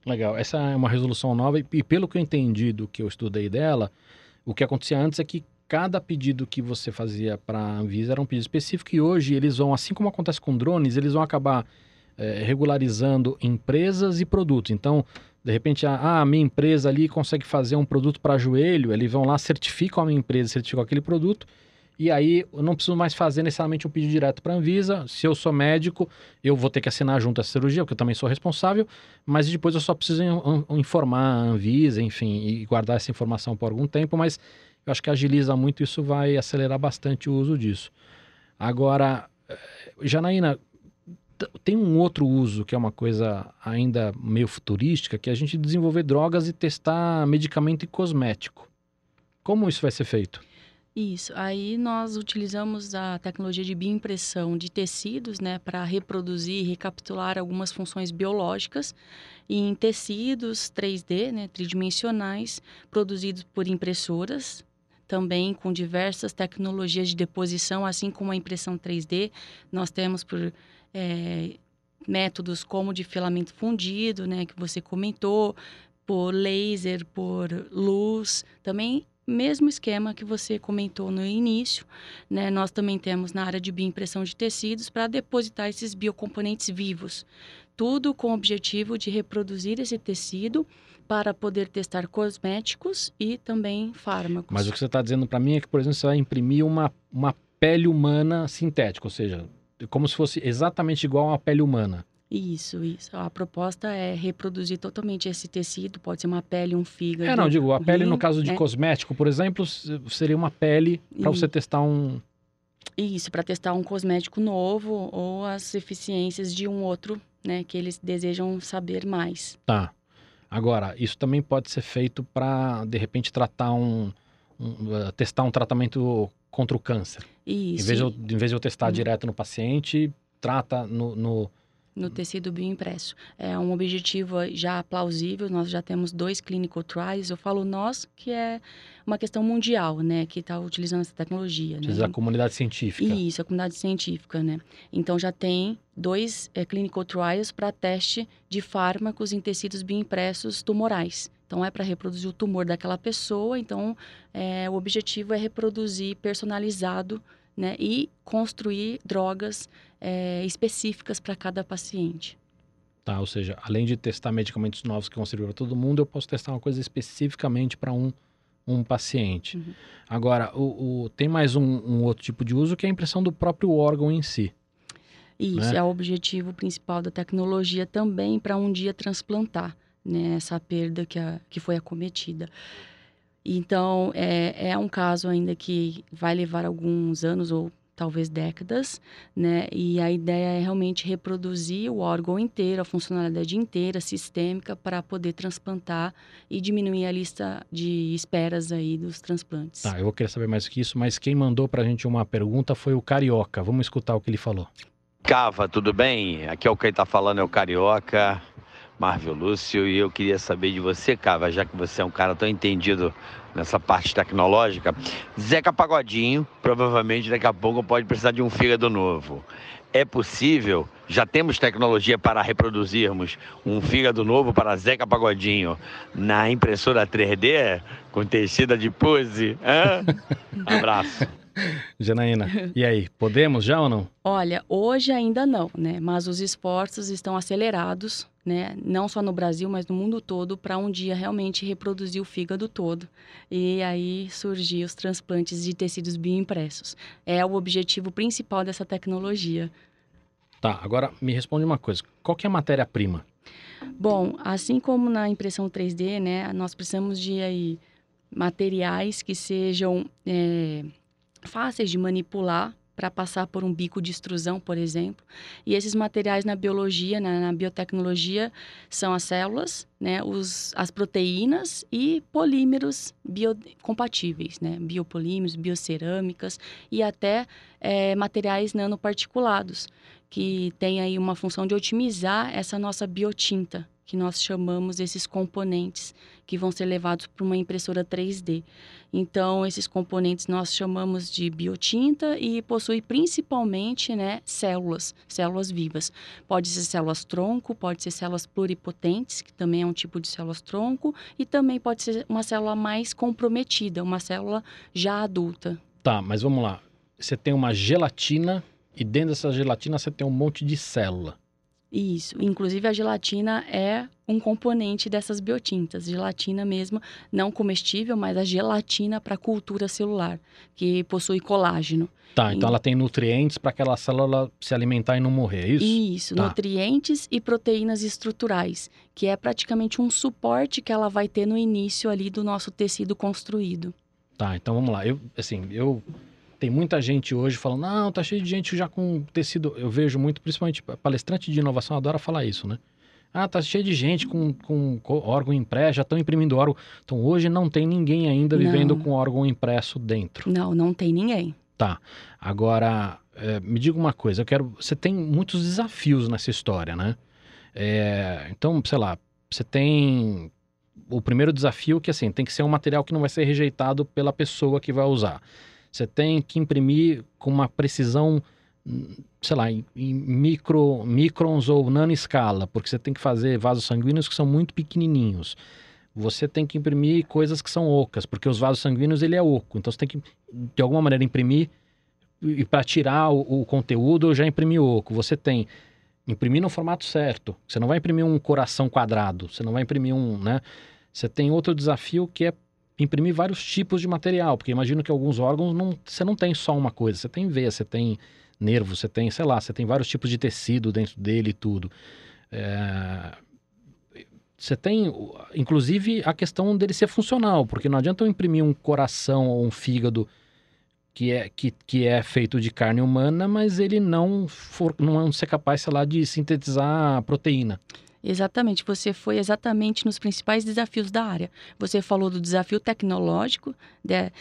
Legal. Essa é uma resolução nova e, pelo que eu entendi do que eu estudei dela, o que acontecia antes é que cada pedido que você fazia para a Anvisa era um pedido específico e hoje eles vão, assim como acontece com drones, eles vão acabar é, regularizando empresas e produtos. Então, de repente, a, a minha empresa ali consegue fazer um produto para joelho, eles vão lá, certificam a minha empresa, certificam aquele produto e aí eu não preciso mais fazer necessariamente um pedido direto para a Anvisa. Se eu sou médico, eu vou ter que assinar junto a cirurgia, porque eu também sou responsável, mas depois eu só preciso informar a Anvisa, enfim, e guardar essa informação por algum tempo, mas eu acho que agiliza muito, isso vai acelerar bastante o uso disso. Agora, eh, Janaína, tem um outro uso que é uma coisa ainda meio futurística, que é a gente desenvolver drogas e testar medicamento e cosmético. Como isso vai ser feito? Isso. Aí nós utilizamos a tecnologia de bioimpressão de tecidos, né, para reproduzir e recapitular algumas funções biológicas em tecidos 3D, né, tridimensionais, produzidos por impressoras, também com diversas tecnologias de deposição, assim como a impressão 3D. Nós temos por é, métodos como de filamento fundido, né, que você comentou, por laser, por luz, também mesmo esquema que você comentou no início, né? Nós também temos na área de bioimpressão de tecidos para depositar esses biocomponentes vivos. Tudo com o objetivo de reproduzir esse tecido para poder testar cosméticos e também fármacos. Mas o que você está dizendo para mim é que, por exemplo, você vai imprimir uma, uma pele humana sintética, ou seja, como se fosse exatamente igual a uma pele humana. Isso, isso. A proposta é reproduzir totalmente esse tecido, pode ser uma pele, um fígado. É, não, digo, a pele no caso de né? cosmético, por exemplo, seria uma pele para você testar um. Isso, para testar um cosmético novo ou as eficiências de um outro, né, que eles desejam saber mais. Tá. Agora, isso também pode ser feito para, de repente, tratar um, um, uh, testar um tratamento contra o câncer. Isso. Em vez de eu, em vez de eu testar hum. direto no paciente, trata no, no no tecido bioimpresso. É um objetivo já plausível, nós já temos dois clinical trials, eu falo nós, que é uma questão mundial, né, que está utilizando essa tecnologia. Né? a comunidade científica. Isso, a comunidade científica, né. Então já tem dois é, clinical trials para teste de fármacos em tecidos bioimpressos tumorais. Então é para reproduzir o tumor daquela pessoa, então é, o objetivo é reproduzir personalizado né, e construir drogas é, específicas para cada paciente. Tá, ou seja, além de testar medicamentos novos que vão servir para todo mundo, eu posso testar uma coisa especificamente para um, um paciente. Uhum. Agora, o, o, tem mais um, um, outro tipo de uso que é a impressão do próprio órgão em si. Isso, né? é o objetivo principal da tecnologia também para um dia transplantar né, essa perda que, a, que foi acometida. Então, é, é um caso ainda que vai levar alguns anos ou talvez décadas, né? E a ideia é realmente reproduzir o órgão inteiro, a funcionalidade inteira, sistêmica, para poder transplantar e diminuir a lista de esperas aí dos transplantes. Tá, eu vou querer saber mais que isso, mas quem mandou para a gente uma pergunta foi o Carioca. Vamos escutar o que ele falou. Cava, tudo bem? Aqui é o que está falando, é o Carioca. Marvel Lúcio, e eu queria saber de você, Cava, já que você é um cara tão entendido nessa parte tecnológica. Zeca Pagodinho, provavelmente daqui a pouco pode precisar de um fígado novo. É possível? Já temos tecnologia para reproduzirmos um fígado novo para Zeca Pagodinho na impressora 3D com tecida de pose? Hã? (laughs) Abraço. Janaína, e aí, podemos já ou não? Olha, hoje ainda não, né? Mas os esforços estão acelerados, né? Não só no Brasil, mas no mundo todo, para um dia realmente reproduzir o fígado todo. E aí surgir os transplantes de tecidos bioimpressos. É o objetivo principal dessa tecnologia. Tá, agora me responde uma coisa. Qual que é a matéria-prima? Bom, assim como na impressão 3D, né? Nós precisamos de aí materiais que sejam... É fáceis de manipular para passar por um bico de extrusão, por exemplo. E esses materiais na biologia, na, na biotecnologia, são as células, né, os, as proteínas e polímeros biocompatíveis, né, biopolímeros, biocerâmicas e até é, materiais nanoparticulados, que têm aí uma função de otimizar essa nossa biotinta, que nós chamamos esses componentes que vão ser levados para uma impressora 3D. Então, esses componentes nós chamamos de biotinta e possui principalmente né, células, células vivas. Pode ser células tronco, pode ser células pluripotentes, que também é um tipo de células tronco, e também pode ser uma célula mais comprometida, uma célula já adulta. Tá, mas vamos lá. Você tem uma gelatina e dentro dessa gelatina você tem um monte de célula. Isso. Inclusive, a gelatina é um componente dessas biotintas. Gelatina mesmo, não comestível, mas a gelatina para cultura celular, que possui colágeno. Tá, então e... ela tem nutrientes para aquela célula se alimentar e não morrer, é isso? Isso, tá. nutrientes e proteínas estruturais, que é praticamente um suporte que ela vai ter no início ali do nosso tecido construído. Tá, então vamos lá. Eu, assim, eu tem muita gente hoje falando, não, tá cheio de gente já com tecido. Eu vejo muito, principalmente palestrante de inovação adora falar isso, né? Ah, tá cheio de gente com, com, órgão impresso, já estão imprimindo órgão. Então hoje não tem ninguém ainda vivendo não. com órgão impresso dentro. Não, não tem ninguém. Tá. Agora, é, me diga uma coisa, eu quero. Você tem muitos desafios nessa história, né? É, então, sei lá, você tem o primeiro desafio que assim tem que ser um material que não vai ser rejeitado pela pessoa que vai usar. Você tem que imprimir com uma precisão, sei lá, em, micro, microns ou nanoscala, porque você tem que fazer vasos sanguíneos que são muito pequenininhos. Você tem que imprimir coisas que são ocas, porque os vasos sanguíneos ele é oco. Então você tem que, de alguma maneira, imprimir e para tirar o, o conteúdo eu já imprimi oco. Você tem imprimir no formato certo. Você não vai imprimir um coração quadrado, você não vai imprimir um, né? Você tem outro desafio que é imprimir vários tipos de material, porque imagino que alguns órgãos não, você não tem só uma coisa, você tem veia, você tem nervo, você tem, sei lá, você tem vários tipos de tecido dentro dele e tudo. É... Você tem, inclusive, a questão dele ser funcional, porque não adianta eu imprimir um coração ou um fígado que é, que, que é feito de carne humana, mas ele não for, não ser capaz, sei lá, de sintetizar proteína. Exatamente, você foi exatamente nos principais desafios da área. Você falou do desafio tecnológico, de,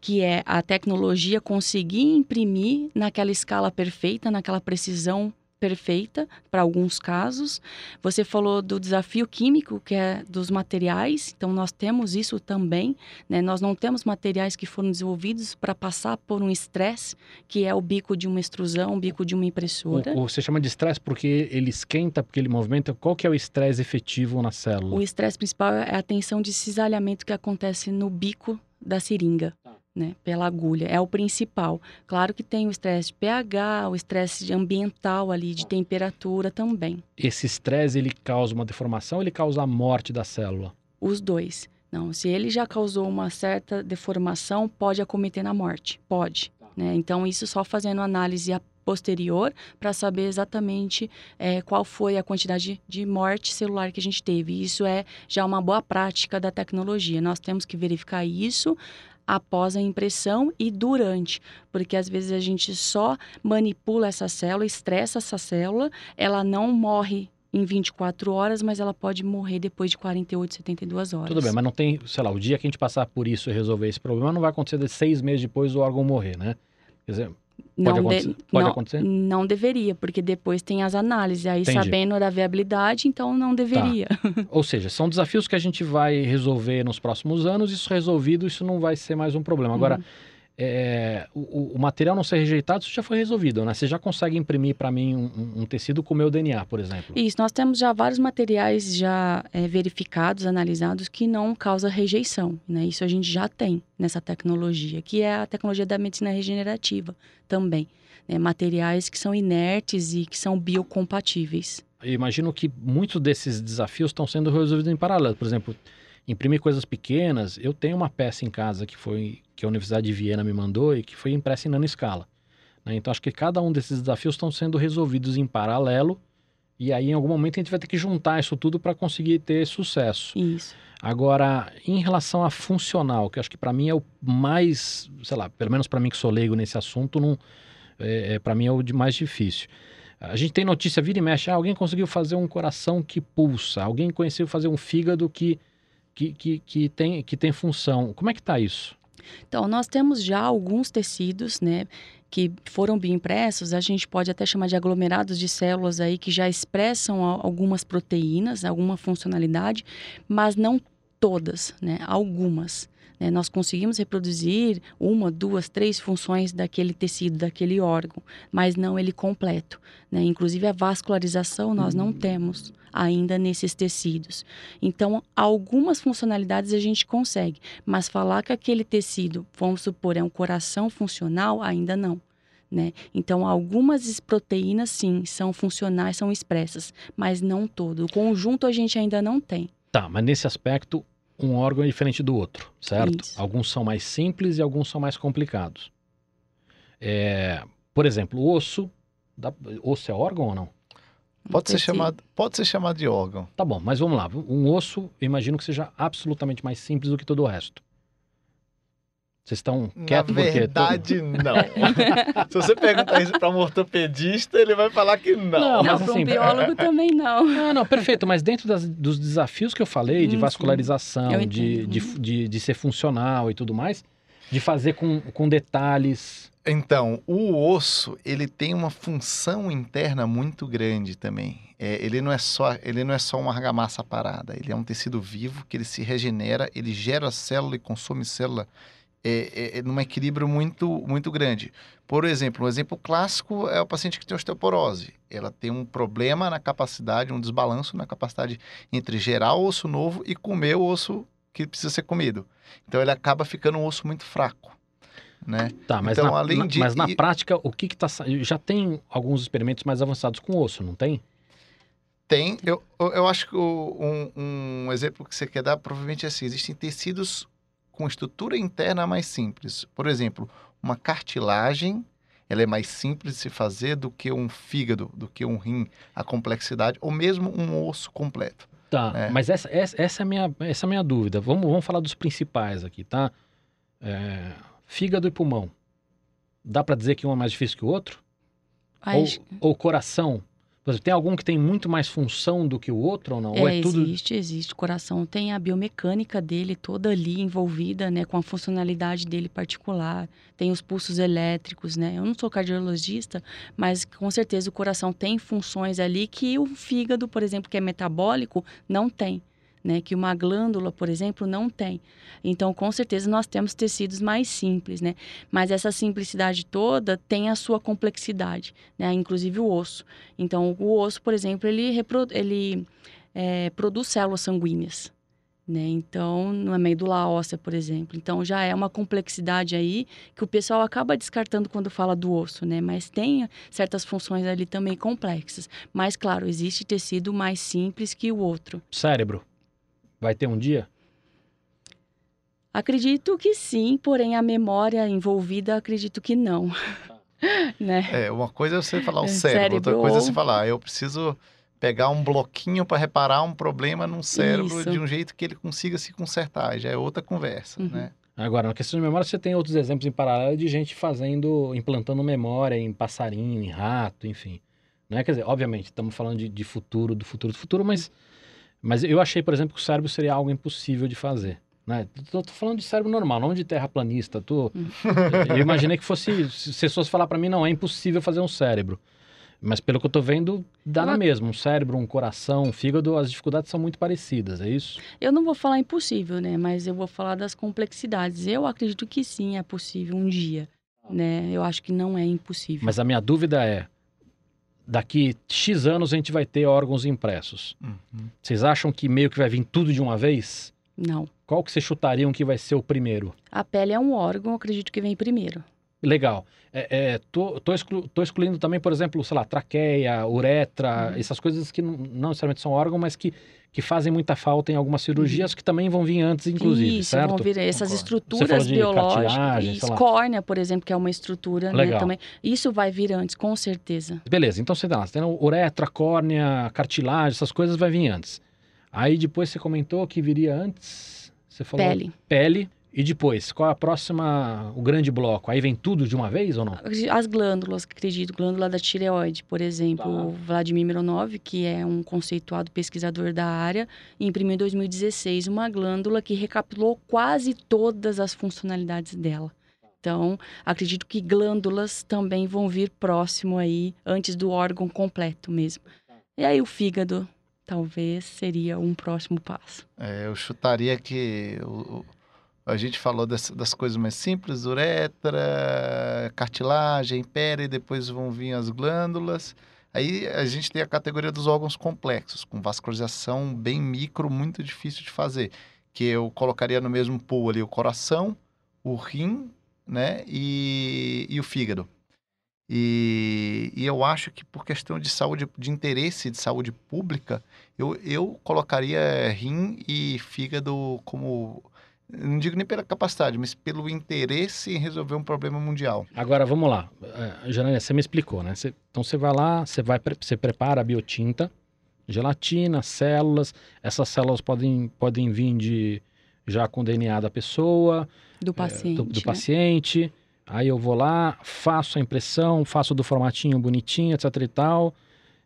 que é a tecnologia conseguir imprimir naquela escala perfeita, naquela precisão perfeita para alguns casos. Você falou do desafio químico, que é dos materiais, então nós temos isso também. Né? Nós não temos materiais que foram desenvolvidos para passar por um estresse, que é o bico de uma extrusão, o bico de uma impressora. O, o, você chama de estresse porque ele esquenta, porque ele movimenta. Qual que é o estresse efetivo na célula? O estresse principal é a tensão de cisalhamento que acontece no bico da seringa. Tá né, pela agulha, é o principal. Claro que tem o estresse de pH, o estresse ambiental ali, de temperatura também. Esse estresse, ele causa uma deformação ou ele causa a morte da célula? Os dois. Não, se ele já causou uma certa deformação, pode acometer na morte, pode. Né? Então, isso só fazendo análise posterior para saber exatamente é, qual foi a quantidade de morte celular que a gente teve. Isso é já uma boa prática da tecnologia. Nós temos que verificar isso após a impressão e durante, porque às vezes a gente só manipula essa célula, estressa essa célula, ela não morre em 24 horas, mas ela pode morrer depois de 48, 72 horas. Tudo bem, mas não tem, sei lá, o dia que a gente passar por isso e resolver esse problema, não vai acontecer de seis meses depois do órgão morrer, né? Quer dizer, Pode, não acontecer? De, Pode não, acontecer? Não deveria, porque depois tem as análises. Aí, Entendi. sabendo da viabilidade, então não deveria. Tá. (laughs) Ou seja, são desafios que a gente vai resolver nos próximos anos. Isso resolvido, isso não vai ser mais um problema. Agora, uhum é, o, o, material não ser rejeitado, isso já foi resolvido, né? Você já consegue imprimir para mim um, um, tecido com o meu DNA, por exemplo? Isso, nós temos já vários materiais já é, verificados, analisados, que não causa rejeição, né? Isso a gente já tem nessa tecnologia, que é a tecnologia da medicina regenerativa também. Né? Materiais que são inertes e que são biocompatíveis. Eu imagino que muitos desses desafios estão sendo resolvidos em paralelo. Por exemplo, imprimir coisas pequenas. Eu tenho uma peça em casa que foi que a Universidade de Viena me mandou e que foi impressa em nanoescala. Né? Então acho que cada um desses desafios estão sendo resolvidos em paralelo E aí, em algum momento, a gente vai ter que juntar isso tudo para conseguir ter sucesso. Isso. Agora, em relação a funcional, que acho que para mim é o mais, sei lá, pelo menos para mim que sou leigo nesse assunto, não, é, é para mim é o de mais difícil. A gente tem notícia, vira e mexe, ah, alguém conseguiu fazer um coração que pulsa, alguém conseguiu fazer um fígado que, que, que, que tem, que tem função. Como é que está isso? Então, nós temos já alguns tecidos, né, que foram bioimpressos, a gente pode até chamar de aglomerados de células aí que já expressam algumas proteínas, alguma funcionalidade, mas não todas, né, algumas. Né? Nós conseguimos reproduzir uma, duas, três funções daquele tecido, daquele órgão, mas não ele completo. Né? Inclusive a vascularização nós não temos ainda nesses tecidos. Então, algumas funcionalidades a gente consegue, mas falar que aquele tecido, vamos supor, é um coração funcional, ainda não. Né? Então, algumas proteínas, sim, são funcionais, são expressas, mas não todo. O conjunto a gente ainda não tem. Tá, mas nesse aspecto, um órgão é diferente do outro, certo? Isso. Alguns são mais simples e alguns são mais complicados. É, por exemplo, o osso. Dá, osso é órgão ou não? Pode ser, chamado, pode ser chamado de órgão. Tá bom, mas vamos lá. Um osso, eu imagino que seja absolutamente mais simples do que todo o resto. Vocês estão quietos Na porque... verdade, não. (laughs) Se você perguntar isso para um ortopedista, ele vai falar que não. Não, Não, mas para assim, um biólogo também não. Ah, não, perfeito. Mas dentro das- dos desafios que eu falei, de Hum, vascularização, de, de, de, de ser funcional e tudo mais, de fazer com, com detalhes. Então, o osso, ele tem uma função interna muito grande também. É, ele, não é só, ele não é só uma argamassa parada, ele é um tecido vivo que ele se regenera, ele gera célula e consome célula é, é, é num equilíbrio muito, muito grande. Por exemplo, um exemplo clássico é o paciente que tem osteoporose. Ela tem um problema na capacidade, um desbalanço na capacidade entre gerar osso novo e comer o osso que precisa ser comido. Então, ele acaba ficando um osso muito fraco. Né? Tá, mas, Então, na, além na- de- mas na prática, o que que tá... Já tem alguns experimentos mais avançados com osso, não tem? Tem, eu, eu acho que um, um exemplo que você quer dar provavelmente é assim: existem tecidos com estrutura interna mais simples. Por exemplo, uma cartilagem, ela é mais simples de se fazer do que um fígado, do que um rim, a complexidade, ou mesmo um osso completo. Tá, É. mas essa, essa, essa é a minha, essa é a minha dúvida. Vamos, vamos falar dos principais aqui, tá? É, fígado e pulmão. Dá pra dizer que um é mais difícil que o outro? Aí, Ou, ou coração? Exemplo, tem algum que tem muito mais função do que o outro ou não? ou É, é tudo... existe, existe. O coração tem a biomecânica dele toda ali envolvida, né, com a funcionalidade dele particular. Tem os pulsos elétricos, né? Eu não sou cardiologista, mas com certeza o coração tem funções ali que o fígado, por exemplo, que é metabólico, não tem. Né, que uma glândula, por exemplo, não tem. Então, com certeza, nós temos tecidos mais simples, né? Mas essa simplicidade toda tem a sua complexidade, né? Inclusive o osso. Então, o osso, por exemplo, ele, ele é, produz células sanguíneas, né? Então, na medula óssea, por exemplo. Então, já é uma complexidade aí que o pessoal acaba descartando quando fala do osso, né? Mas tem certas funções ali também complexas. Mas, claro, existe tecido mais simples que o outro. Cérebro. Vai ter um dia? Acredito que sim, porém a memória envolvida, acredito que não. (laughs) né? É, uma coisa é você falar o É, cérebro, outra cérebro coisa é você falar, "Ah, eu preciso pegar um bloquinho para reparar um problema num cérebro Isso. de um jeito que ele consiga se consertar. Já é outra conversa, Uhum. né? Agora, na questão de memória, você tem outros exemplos em paralelo de gente fazendo, implantando memória em passarinho, em rato, enfim. Não é, quer dizer, obviamente, estamos falando de, de futuro, do futuro do futuro, mas, mas eu achei, por exemplo, que o cérebro seria algo impossível de fazer. Né? Tô, tô falando de cérebro normal, não de terraplanista. Tô, (laughs) eu imaginei que fosse, se as pessoas falar para mim, não, é impossível fazer um cérebro. Mas pelo que eu tô vendo, dá na mesma. Um cérebro, um coração, um fígado, as dificuldades são muito parecidas, é isso? Eu não vou falar impossível, né? Mas eu vou falar das complexidades. Eu acredito que sim, é possível um dia, né? Eu acho que não é impossível. Mas a minha dúvida é: daqui X anos a gente vai ter órgãos impressos. Uhum. Vocês acham que meio que vai vir tudo de uma vez? Não. Qual que vocês chutariam que vai ser o primeiro? A pele é um órgão, acredito que vem primeiro. Legal. É, é, tô, tô, exclu, tô, excluindo também, por exemplo, sei lá, traqueia, uretra, uhum. essas coisas que não, não necessariamente são órgãos, mas que, que fazem muita falta em algumas cirurgias uhum. que também vão vir antes, inclusive, Isso, certo? vão vir essas estruturas biológicas. Córnea, por exemplo, que é uma estrutura, né, Legal. né, também. Isso vai vir antes, com certeza. Beleza, então você, tá, você tem uretra, córnea, cartilagem, essas coisas vai vir antes. Aí depois você comentou que viria antes... Você falou pele. Pele. E depois, qual é a próxima, o grande bloco? Aí vem tudo de uma vez ou não? As glândulas, acredito. Glândula da tireoide, por exemplo. Tá. O Vladimir Mironov, que é um conceituado pesquisador da área, imprimiu em 2016 uma glândula que recapitulou quase todas as funcionalidades dela. Então, acredito que glândulas também vão vir próximo aí, antes do órgão completo mesmo. E aí o fígado, talvez, seria um próximo passo. É, eu chutaria que o a gente falou das, das coisas mais simples, uretra, cartilagem, pele, depois vão vir as glândulas. Aí a gente tem a categoria dos órgãos complexos, com vascularização bem micro, muito difícil de fazer. Que eu colocaria no mesmo pool ali o coração, o rim, né, e, e o fígado. E, e, eu acho que por questão de saúde, de interesse de saúde pública, eu, eu colocaria rim e fígado como não digo nem pela capacidade, mas pelo interesse em resolver um problema mundial. Agora, vamos lá. Uh, Janaína, você me explicou, né? Você, então você vai lá, você, vai, você prepara a biotinta, gelatina, células. Essas células podem, podem vir de, já com o DNA da pessoa. Do paciente. É, do, do né? paciente. Aí eu vou lá, faço a impressão, faço do formatinho bonitinho, etc e tal.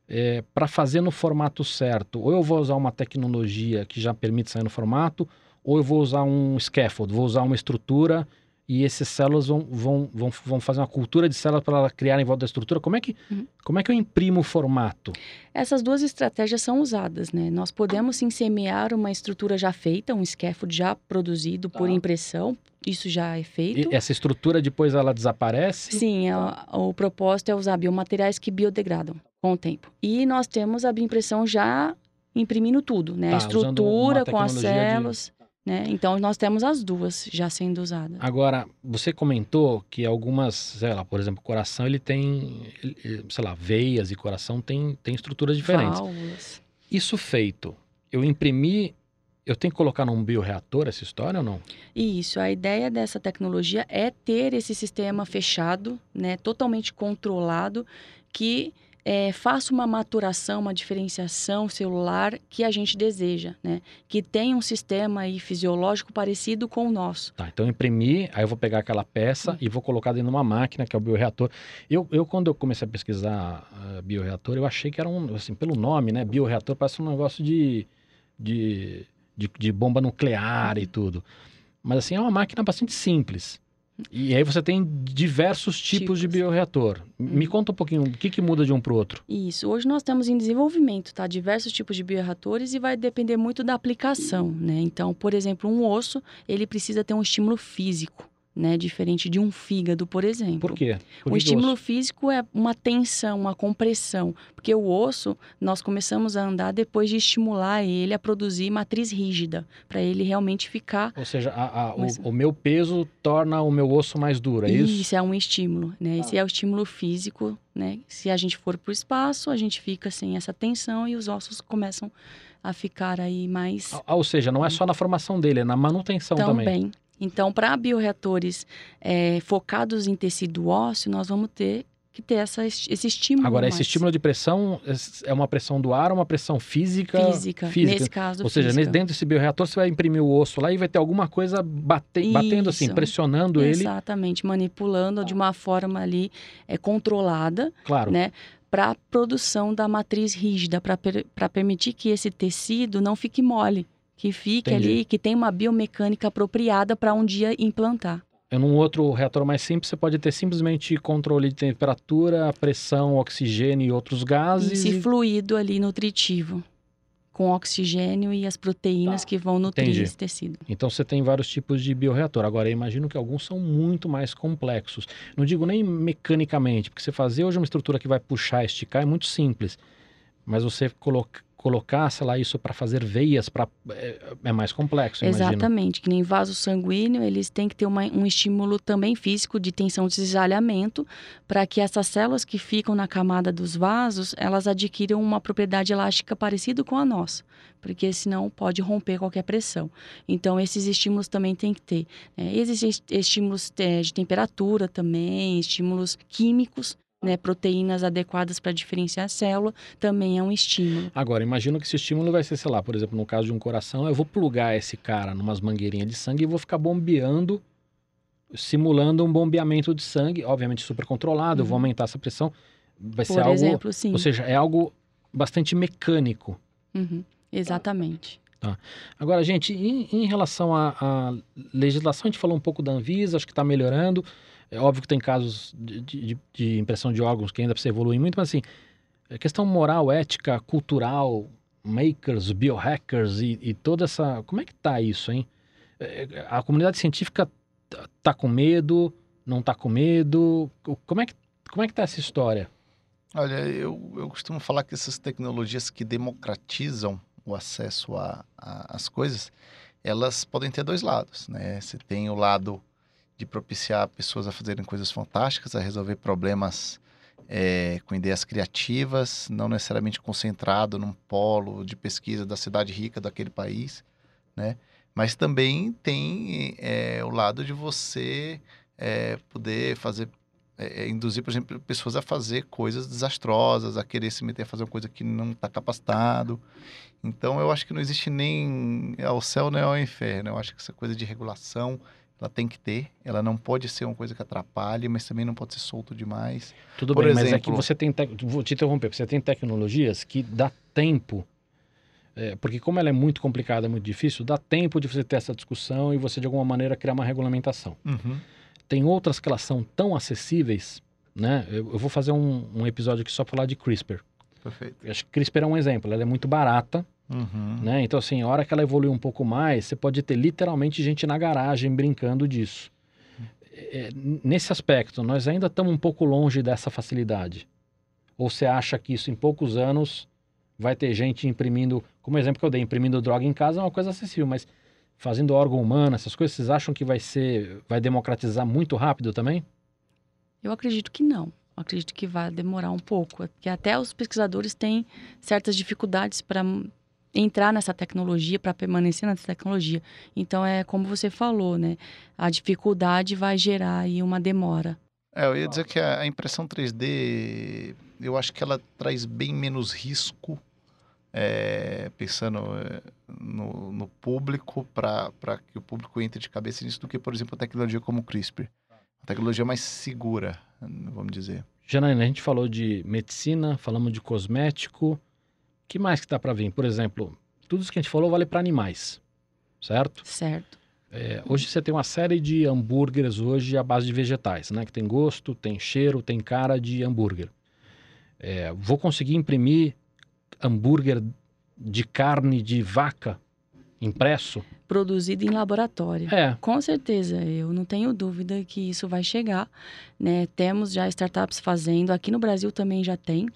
É, para fazer no formato certo, ou eu vou usar uma tecnologia que já permite sair no formato, ou eu vou usar um scaffold, vou usar uma estrutura e essas células vão, vão, vão, vão fazer uma cultura de células para ela criar em volta da estrutura. Como é, que, uhum. como é que eu imprimo o formato? Essas duas estratégias são usadas, né? Nós podemos sim semear uma estrutura já feita, um scaffold já produzido tá. por impressão, isso já é feito. E essa estrutura depois ela desaparece? Sim, o propósito é usar biomateriais que biodegradam com o tempo. E nós temos a bioimpressão já imprimindo tudo, né? Tá, a estrutura com as células. De... Né? Então, nós temos as duas já sendo usadas. Agora, você comentou que algumas, sei lá, por exemplo, o coração, ele tem, sei lá, veias e coração tem, tem estruturas diferentes. Válvulas. Isso feito, eu imprimi, eu tenho que colocar num bioreator essa história ou não? Isso, a ideia dessa tecnologia é ter esse sistema fechado, né, totalmente controlado, que é, faça uma maturação, uma diferenciação celular que a gente deseja, né? Que tenha um sistema aí fisiológico parecido com o nosso. Tá, então imprimir, aí eu vou pegar aquela peça e vou colocar dentro de uma máquina, que é o bioreator. Eu, eu quando eu comecei a pesquisar uh, bioreator, eu achei que era um, assim, pelo nome, né? Bioreator parece um negócio de, de, de, de bomba nuclear e tudo. Mas assim, é uma máquina bastante simples. E aí você tem diversos tipos, tipos. de bioreator. Me uhum. conta um pouquinho, o que, que muda de um para o outro? Isso. Hoje nós temos em desenvolvimento, tá? Diversos tipos de bioreatores e vai depender muito da aplicação, né? Então, por exemplo, um osso, ele precisa ter um estímulo físico né? Diferente de um fígado, por exemplo. Por quê? Por o estímulo osso? físico é uma tensão, uma compressão, porque o osso nós começamos a andar depois de estimular ele a produzir matriz rígida, para ele realmente ficar. Ou seja, a, a, o, o, meu peso torna o meu osso mais duro, é isso? Isso é um estímulo, né? Ah. Esse é o estímulo físico, né? Se a gente for para o espaço, a gente fica sem essa tensão e os ossos começam a ficar aí mais. Ah, ou seja, não é só na formação dele, é na manutenção também. Também. Então, para bioreatores é, focados em tecido ósseo, nós vamos ter que ter essa, esse estímulo. Agora, mais. esse estímulo de pressão é uma pressão do ar uma pressão física? Física, física. nesse caso. Ou seja, física. dentro desse bioreator você vai imprimir o osso lá e vai ter alguma coisa bate, batendo assim, pressionando Exatamente, ele. Exatamente, manipulando de uma forma ali é, controlada. Claro. Né? Para a produção da matriz rígida, para per, permitir que esse tecido não fique mole que fique Entendi. ali, que tem uma biomecânica apropriada para um dia implantar. É num outro reator mais simples, você pode ter simplesmente controle de temperatura, pressão, oxigênio e outros gases. Esse e... fluido ali nutritivo, com oxigênio e as proteínas tá. que vão nutrir Entendi. esse tecido. Então você tem vários tipos de bioreator. Agora, eu imagino que alguns são muito mais complexos. Não digo nem mecanicamente, porque você fazer hoje uma estrutura que vai puxar, esticar é muito simples. Mas você coloca colocar, sei lá, isso para fazer veias, para é, é, mais complexo, Exatamente, que nem vaso sanguíneo, eles têm que ter uma, um estímulo também físico de tensão de cisalhamento, para que essas células que ficam na camada dos vasos, elas adquiram uma propriedade elástica parecida com a nossa, porque senão pode romper qualquer pressão. Então, esses estímulos também tem que ter. Né? Existem estímulos é, de temperatura também, estímulos químicos, né, proteínas adequadas para diferenciar a célula, também é um estímulo. Agora, imagino que esse estímulo vai ser, sei lá, por exemplo, no caso de um coração, eu vou plugar esse cara numas mangueirinhas de sangue e vou ficar bombeando, simulando um bombeamento de sangue, obviamente super controlado, uhum. eu vou uhum. aumentar essa pressão. Vai por ser algo, exemplo, sim. Ou seja, é algo bastante mecânico. Uhum. Exatamente. Tá. Agora, gente, em, em relação à legislação, a gente falou um pouco da Anvisa, acho que está melhorando. É óbvio que tem casos de, de, de impressão de órgãos que ainda precisa evoluir muito, mas assim, a questão moral, ética, cultural, makers, biohackers e, e toda essa. Como é que tá isso, hein? É, a comunidade científica tá com medo, não tá com medo? Como é que, como é que tá essa história? Olha, eu, eu costumo falar que essas tecnologias que democratizam o acesso às coisas, elas podem ter dois lados, né? Você tem o lado de propiciar pessoas a fazerem coisas fantásticas, a resolver problemas é, com ideias criativas, não necessariamente concentrado num polo de pesquisa da cidade rica daquele país, né? Mas também tem é, o lado de você é, poder fazer, é, induzir, por exemplo, pessoas a fazer coisas desastrosas, a querer se meter a fazer uma coisa que não está capacitado. Então, eu acho que não existe nem ao céu nem ao inferno. Eu acho que essa coisa de regulação ela tem que ter, ela não pode ser uma coisa que atrapalhe, mas também não pode ser solto demais. Tudo Por bem, exemplo, mas é que você tem, te... vou te interromper, você tem tecnologias que dá tempo, é, porque como ela é muito complicada, muito difícil, dá tempo de você ter essa discussão e você de alguma maneira criar uma regulamentação. Uhum. Tem outras que elas são tão acessíveis, né? Eu, eu vou fazer um, um episódio aqui só para falar de CRISPR. Perfeito. Eu acho que CRISPR é um exemplo, ela é muito barata, Uhum. Né? Então, assim, a hora que ela evoluir um pouco mais, você pode ter literalmente gente na garagem brincando disso. É, nesse aspecto, nós ainda estamos um pouco longe dessa facilidade. Ou você acha que isso em poucos anos vai ter gente imprimindo, como exemplo que eu dei, imprimindo droga em casa é uma coisa acessível, mas fazendo órgão humano, essas coisas, vocês acham que vai ser, vai democratizar muito rápido também? Eu acredito que não. Eu acredito que vai demorar um pouco, porque até os pesquisadores têm certas dificuldades para entrar nessa tecnologia, para permanecer nessa tecnologia. Então é como você falou, né? A dificuldade vai gerar aí uma demora. É, eu ia dizer que a impressão 3D, eu acho que ela traz bem menos risco, é, pensando é, no, no público, para que o público entre de cabeça nisso, do que, por exemplo, a tecnologia como o CRISPR. A tecnologia mais segura, vamos dizer. Janaína, a gente falou de medicina, falamos de cosmético, que mais que dá para vir? Por exemplo, tudo isso que a gente falou vale para animais, certo? Certo. É, hoje você tem uma série de hambúrgueres hoje à base de vegetais, né? Que tem gosto, tem cheiro, tem cara de hambúrguer. É, vou conseguir imprimir hambúrguer de carne de vaca impresso? Produzido em laboratório. É. Com certeza, eu não tenho dúvida que isso vai chegar. Né? Temos já startups fazendo, aqui no Brasil também já tem.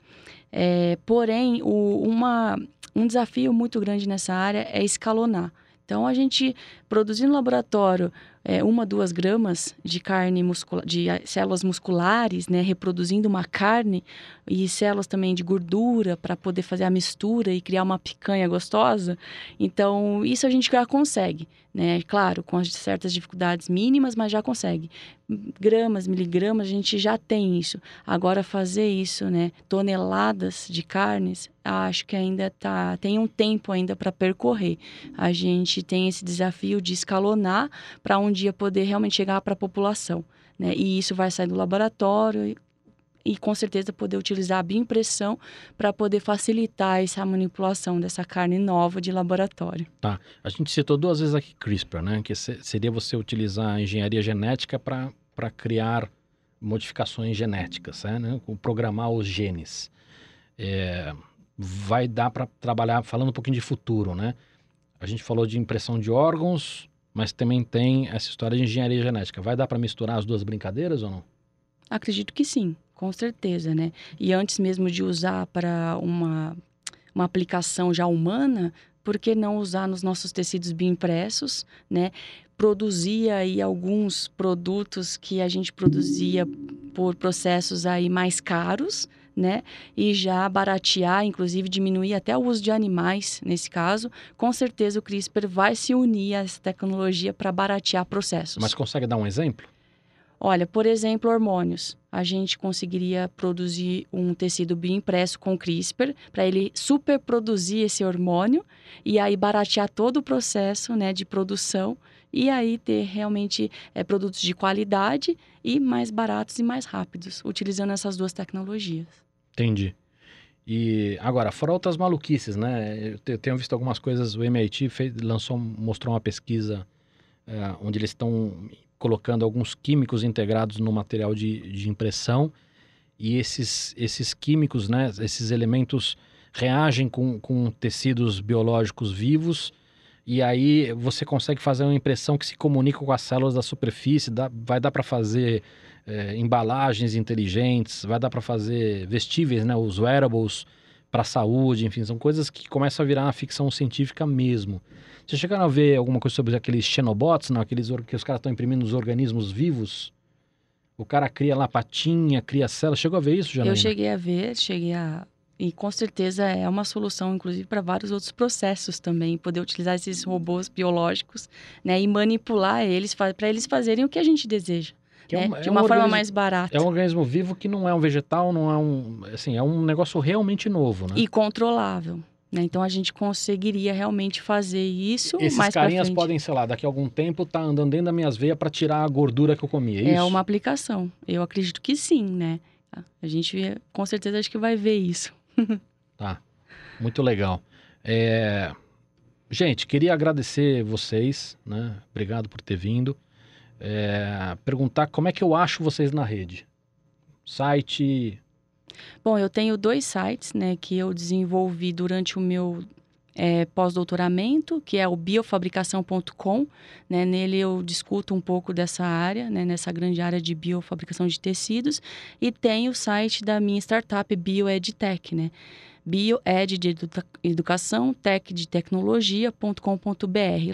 É, porém, o, uma, um desafio muito grande nessa área é escalonar. Então, a gente produzir no laboratório é, uma, duas gramas de carne muscular, de células musculares, né, reproduzindo uma carne e células também de gordura para poder fazer a mistura e criar uma picanha gostosa. Então, isso a gente já consegue, né? Claro, com as certas dificuldades mínimas, mas já consegue. Gramas, miligramas, a gente já tem isso. Agora fazer isso, né, toneladas de carnes, acho que ainda tá, tem um tempo ainda para percorrer. A gente tem esse desafio de escalonar para um dia poder realmente chegar para a população. Né? E isso vai sair do laboratório e, e com certeza poder utilizar a bioimpressão para poder facilitar essa manipulação dessa carne nova de laboratório. Tá. A gente citou duas vezes aqui CRISPR, né? Que seria você utilizar a engenharia genética para criar modificações genéticas, né? Programar os genes. É, vai dar para trabalhar, falando um pouquinho de futuro, né? A gente falou de impressão de órgãos, mas também tem essa história de engenharia genética. Vai dar para misturar as duas brincadeiras ou não? Acredito que sim, com certeza, né? E antes mesmo de usar para uma uma aplicação já humana, por que não usar nos nossos tecidos bioimpressos, né? Produzir aí alguns produtos que a gente produzia por processos aí mais caros, né? E já baratear, inclusive diminuir até o uso de animais nesse caso. Com certeza o CRISPR vai se unir a essa tecnologia para baratear processos. Mas consegue dar um exemplo? Olha, por exemplo, hormônios. A gente conseguiria produzir um tecido bioimpresso com CRISPR para ele superproduzir esse hormônio e aí baratear todo o processo né, de produção e aí ter realmente é, produtos de qualidade e mais baratos e mais rápidos, utilizando essas duas tecnologias. Entendi. E agora, fora outras maluquices, né? Eu tenho visto algumas coisas, o MIT fez, lançou, mostrou uma pesquisa é, onde eles estão colocando alguns químicos integrados no material de, de impressão e esses, esses químicos, né, esses elementos reagem com, com tecidos biológicos vivos e aí você consegue fazer uma impressão que se comunica com as células da superfície, dá, vai dar para fazer é, embalagens inteligentes, vai dar para fazer vestíveis, né, os wearables para a saúde, enfim, são coisas que começam a virar uma ficção científica mesmo. Vocês chegaram a ver alguma coisa sobre aqueles xenobots, não? Aqueles que os caras estão imprimindo os organismos vivos? O cara cria lá patinha, cria célula. Chegou a ver isso, Janaína? Eu cheguei a ver, cheguei a... E com certeza é uma solução, inclusive, para vários outros processos também. Poder utilizar esses robôs biológicos né, e manipular eles para eles fazerem o que a gente deseja. É né? é de uma um forma mais barata. É um organismo vivo que não é um vegetal, não é um. Assim, é um negócio realmente novo, né? E controlável. Né? Então a gente conseguiria realmente fazer isso. Esses mais carinhas podem, sei lá, daqui a algum tempo tá andando dentro das minhas veias para tirar a gordura que eu comi. É, é uma aplicação. Eu acredito que sim, né? A gente com certeza acho que vai ver isso. (laughs) tá. Muito legal. É... Gente, queria agradecer vocês, né? Obrigado por ter vindo. É... Perguntar como é que eu acho vocês na rede. Site, Bom, eu tenho dois sites, né, que eu desenvolvi durante o meu é, pós-doutoramento, que é o biofabricação.com. Né? Nele eu discuto um pouco dessa área, né? nessa grande área de biofabricação de tecidos. E tem o site da minha startup BioEdTech, né? Bioed de educação, tech de tecnologia.com.br.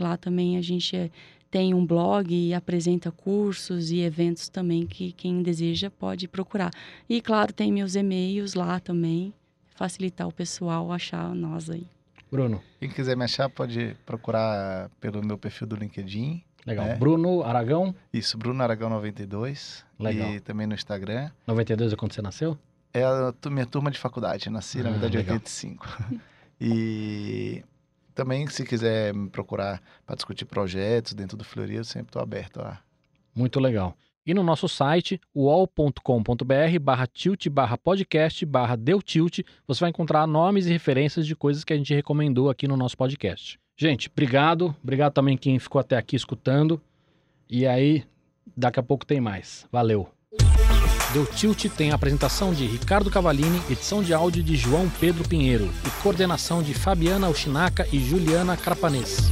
Lá também a gente é, tem um blog e apresenta cursos e eventos também que quem deseja pode procurar. E claro, tem meus e-mails lá também, facilitar o pessoal achar nós aí. Bruno. Quem quiser me achar pode procurar pelo meu perfil do LinkedIn. Legal. Né? Bruno Aragão? Isso, Bruno Aragão 92. Legal. E também no Instagram. 92 é quando você nasceu? É a minha turma de faculdade. nasci, ah, na verdade, em 85. (laughs) e também, se quiser me procurar para discutir projetos dentro do Fleury, eu sempre estou aberto lá. Muito legal. E no nosso site, uol.com.br barra tilt barra podcast barra deu tilt, você vai encontrar nomes e referências de coisas que a gente recomendou aqui no nosso podcast. Gente, obrigado. Obrigado também quem ficou até aqui escutando. E aí, daqui a pouco tem mais. Valeu. Deu Tilt tem a apresentação de Ricardo Cavalini, edição de áudio de João Pedro Pinheiro e coordenação de Fabiana Ushinaka e Juliana Carpanês.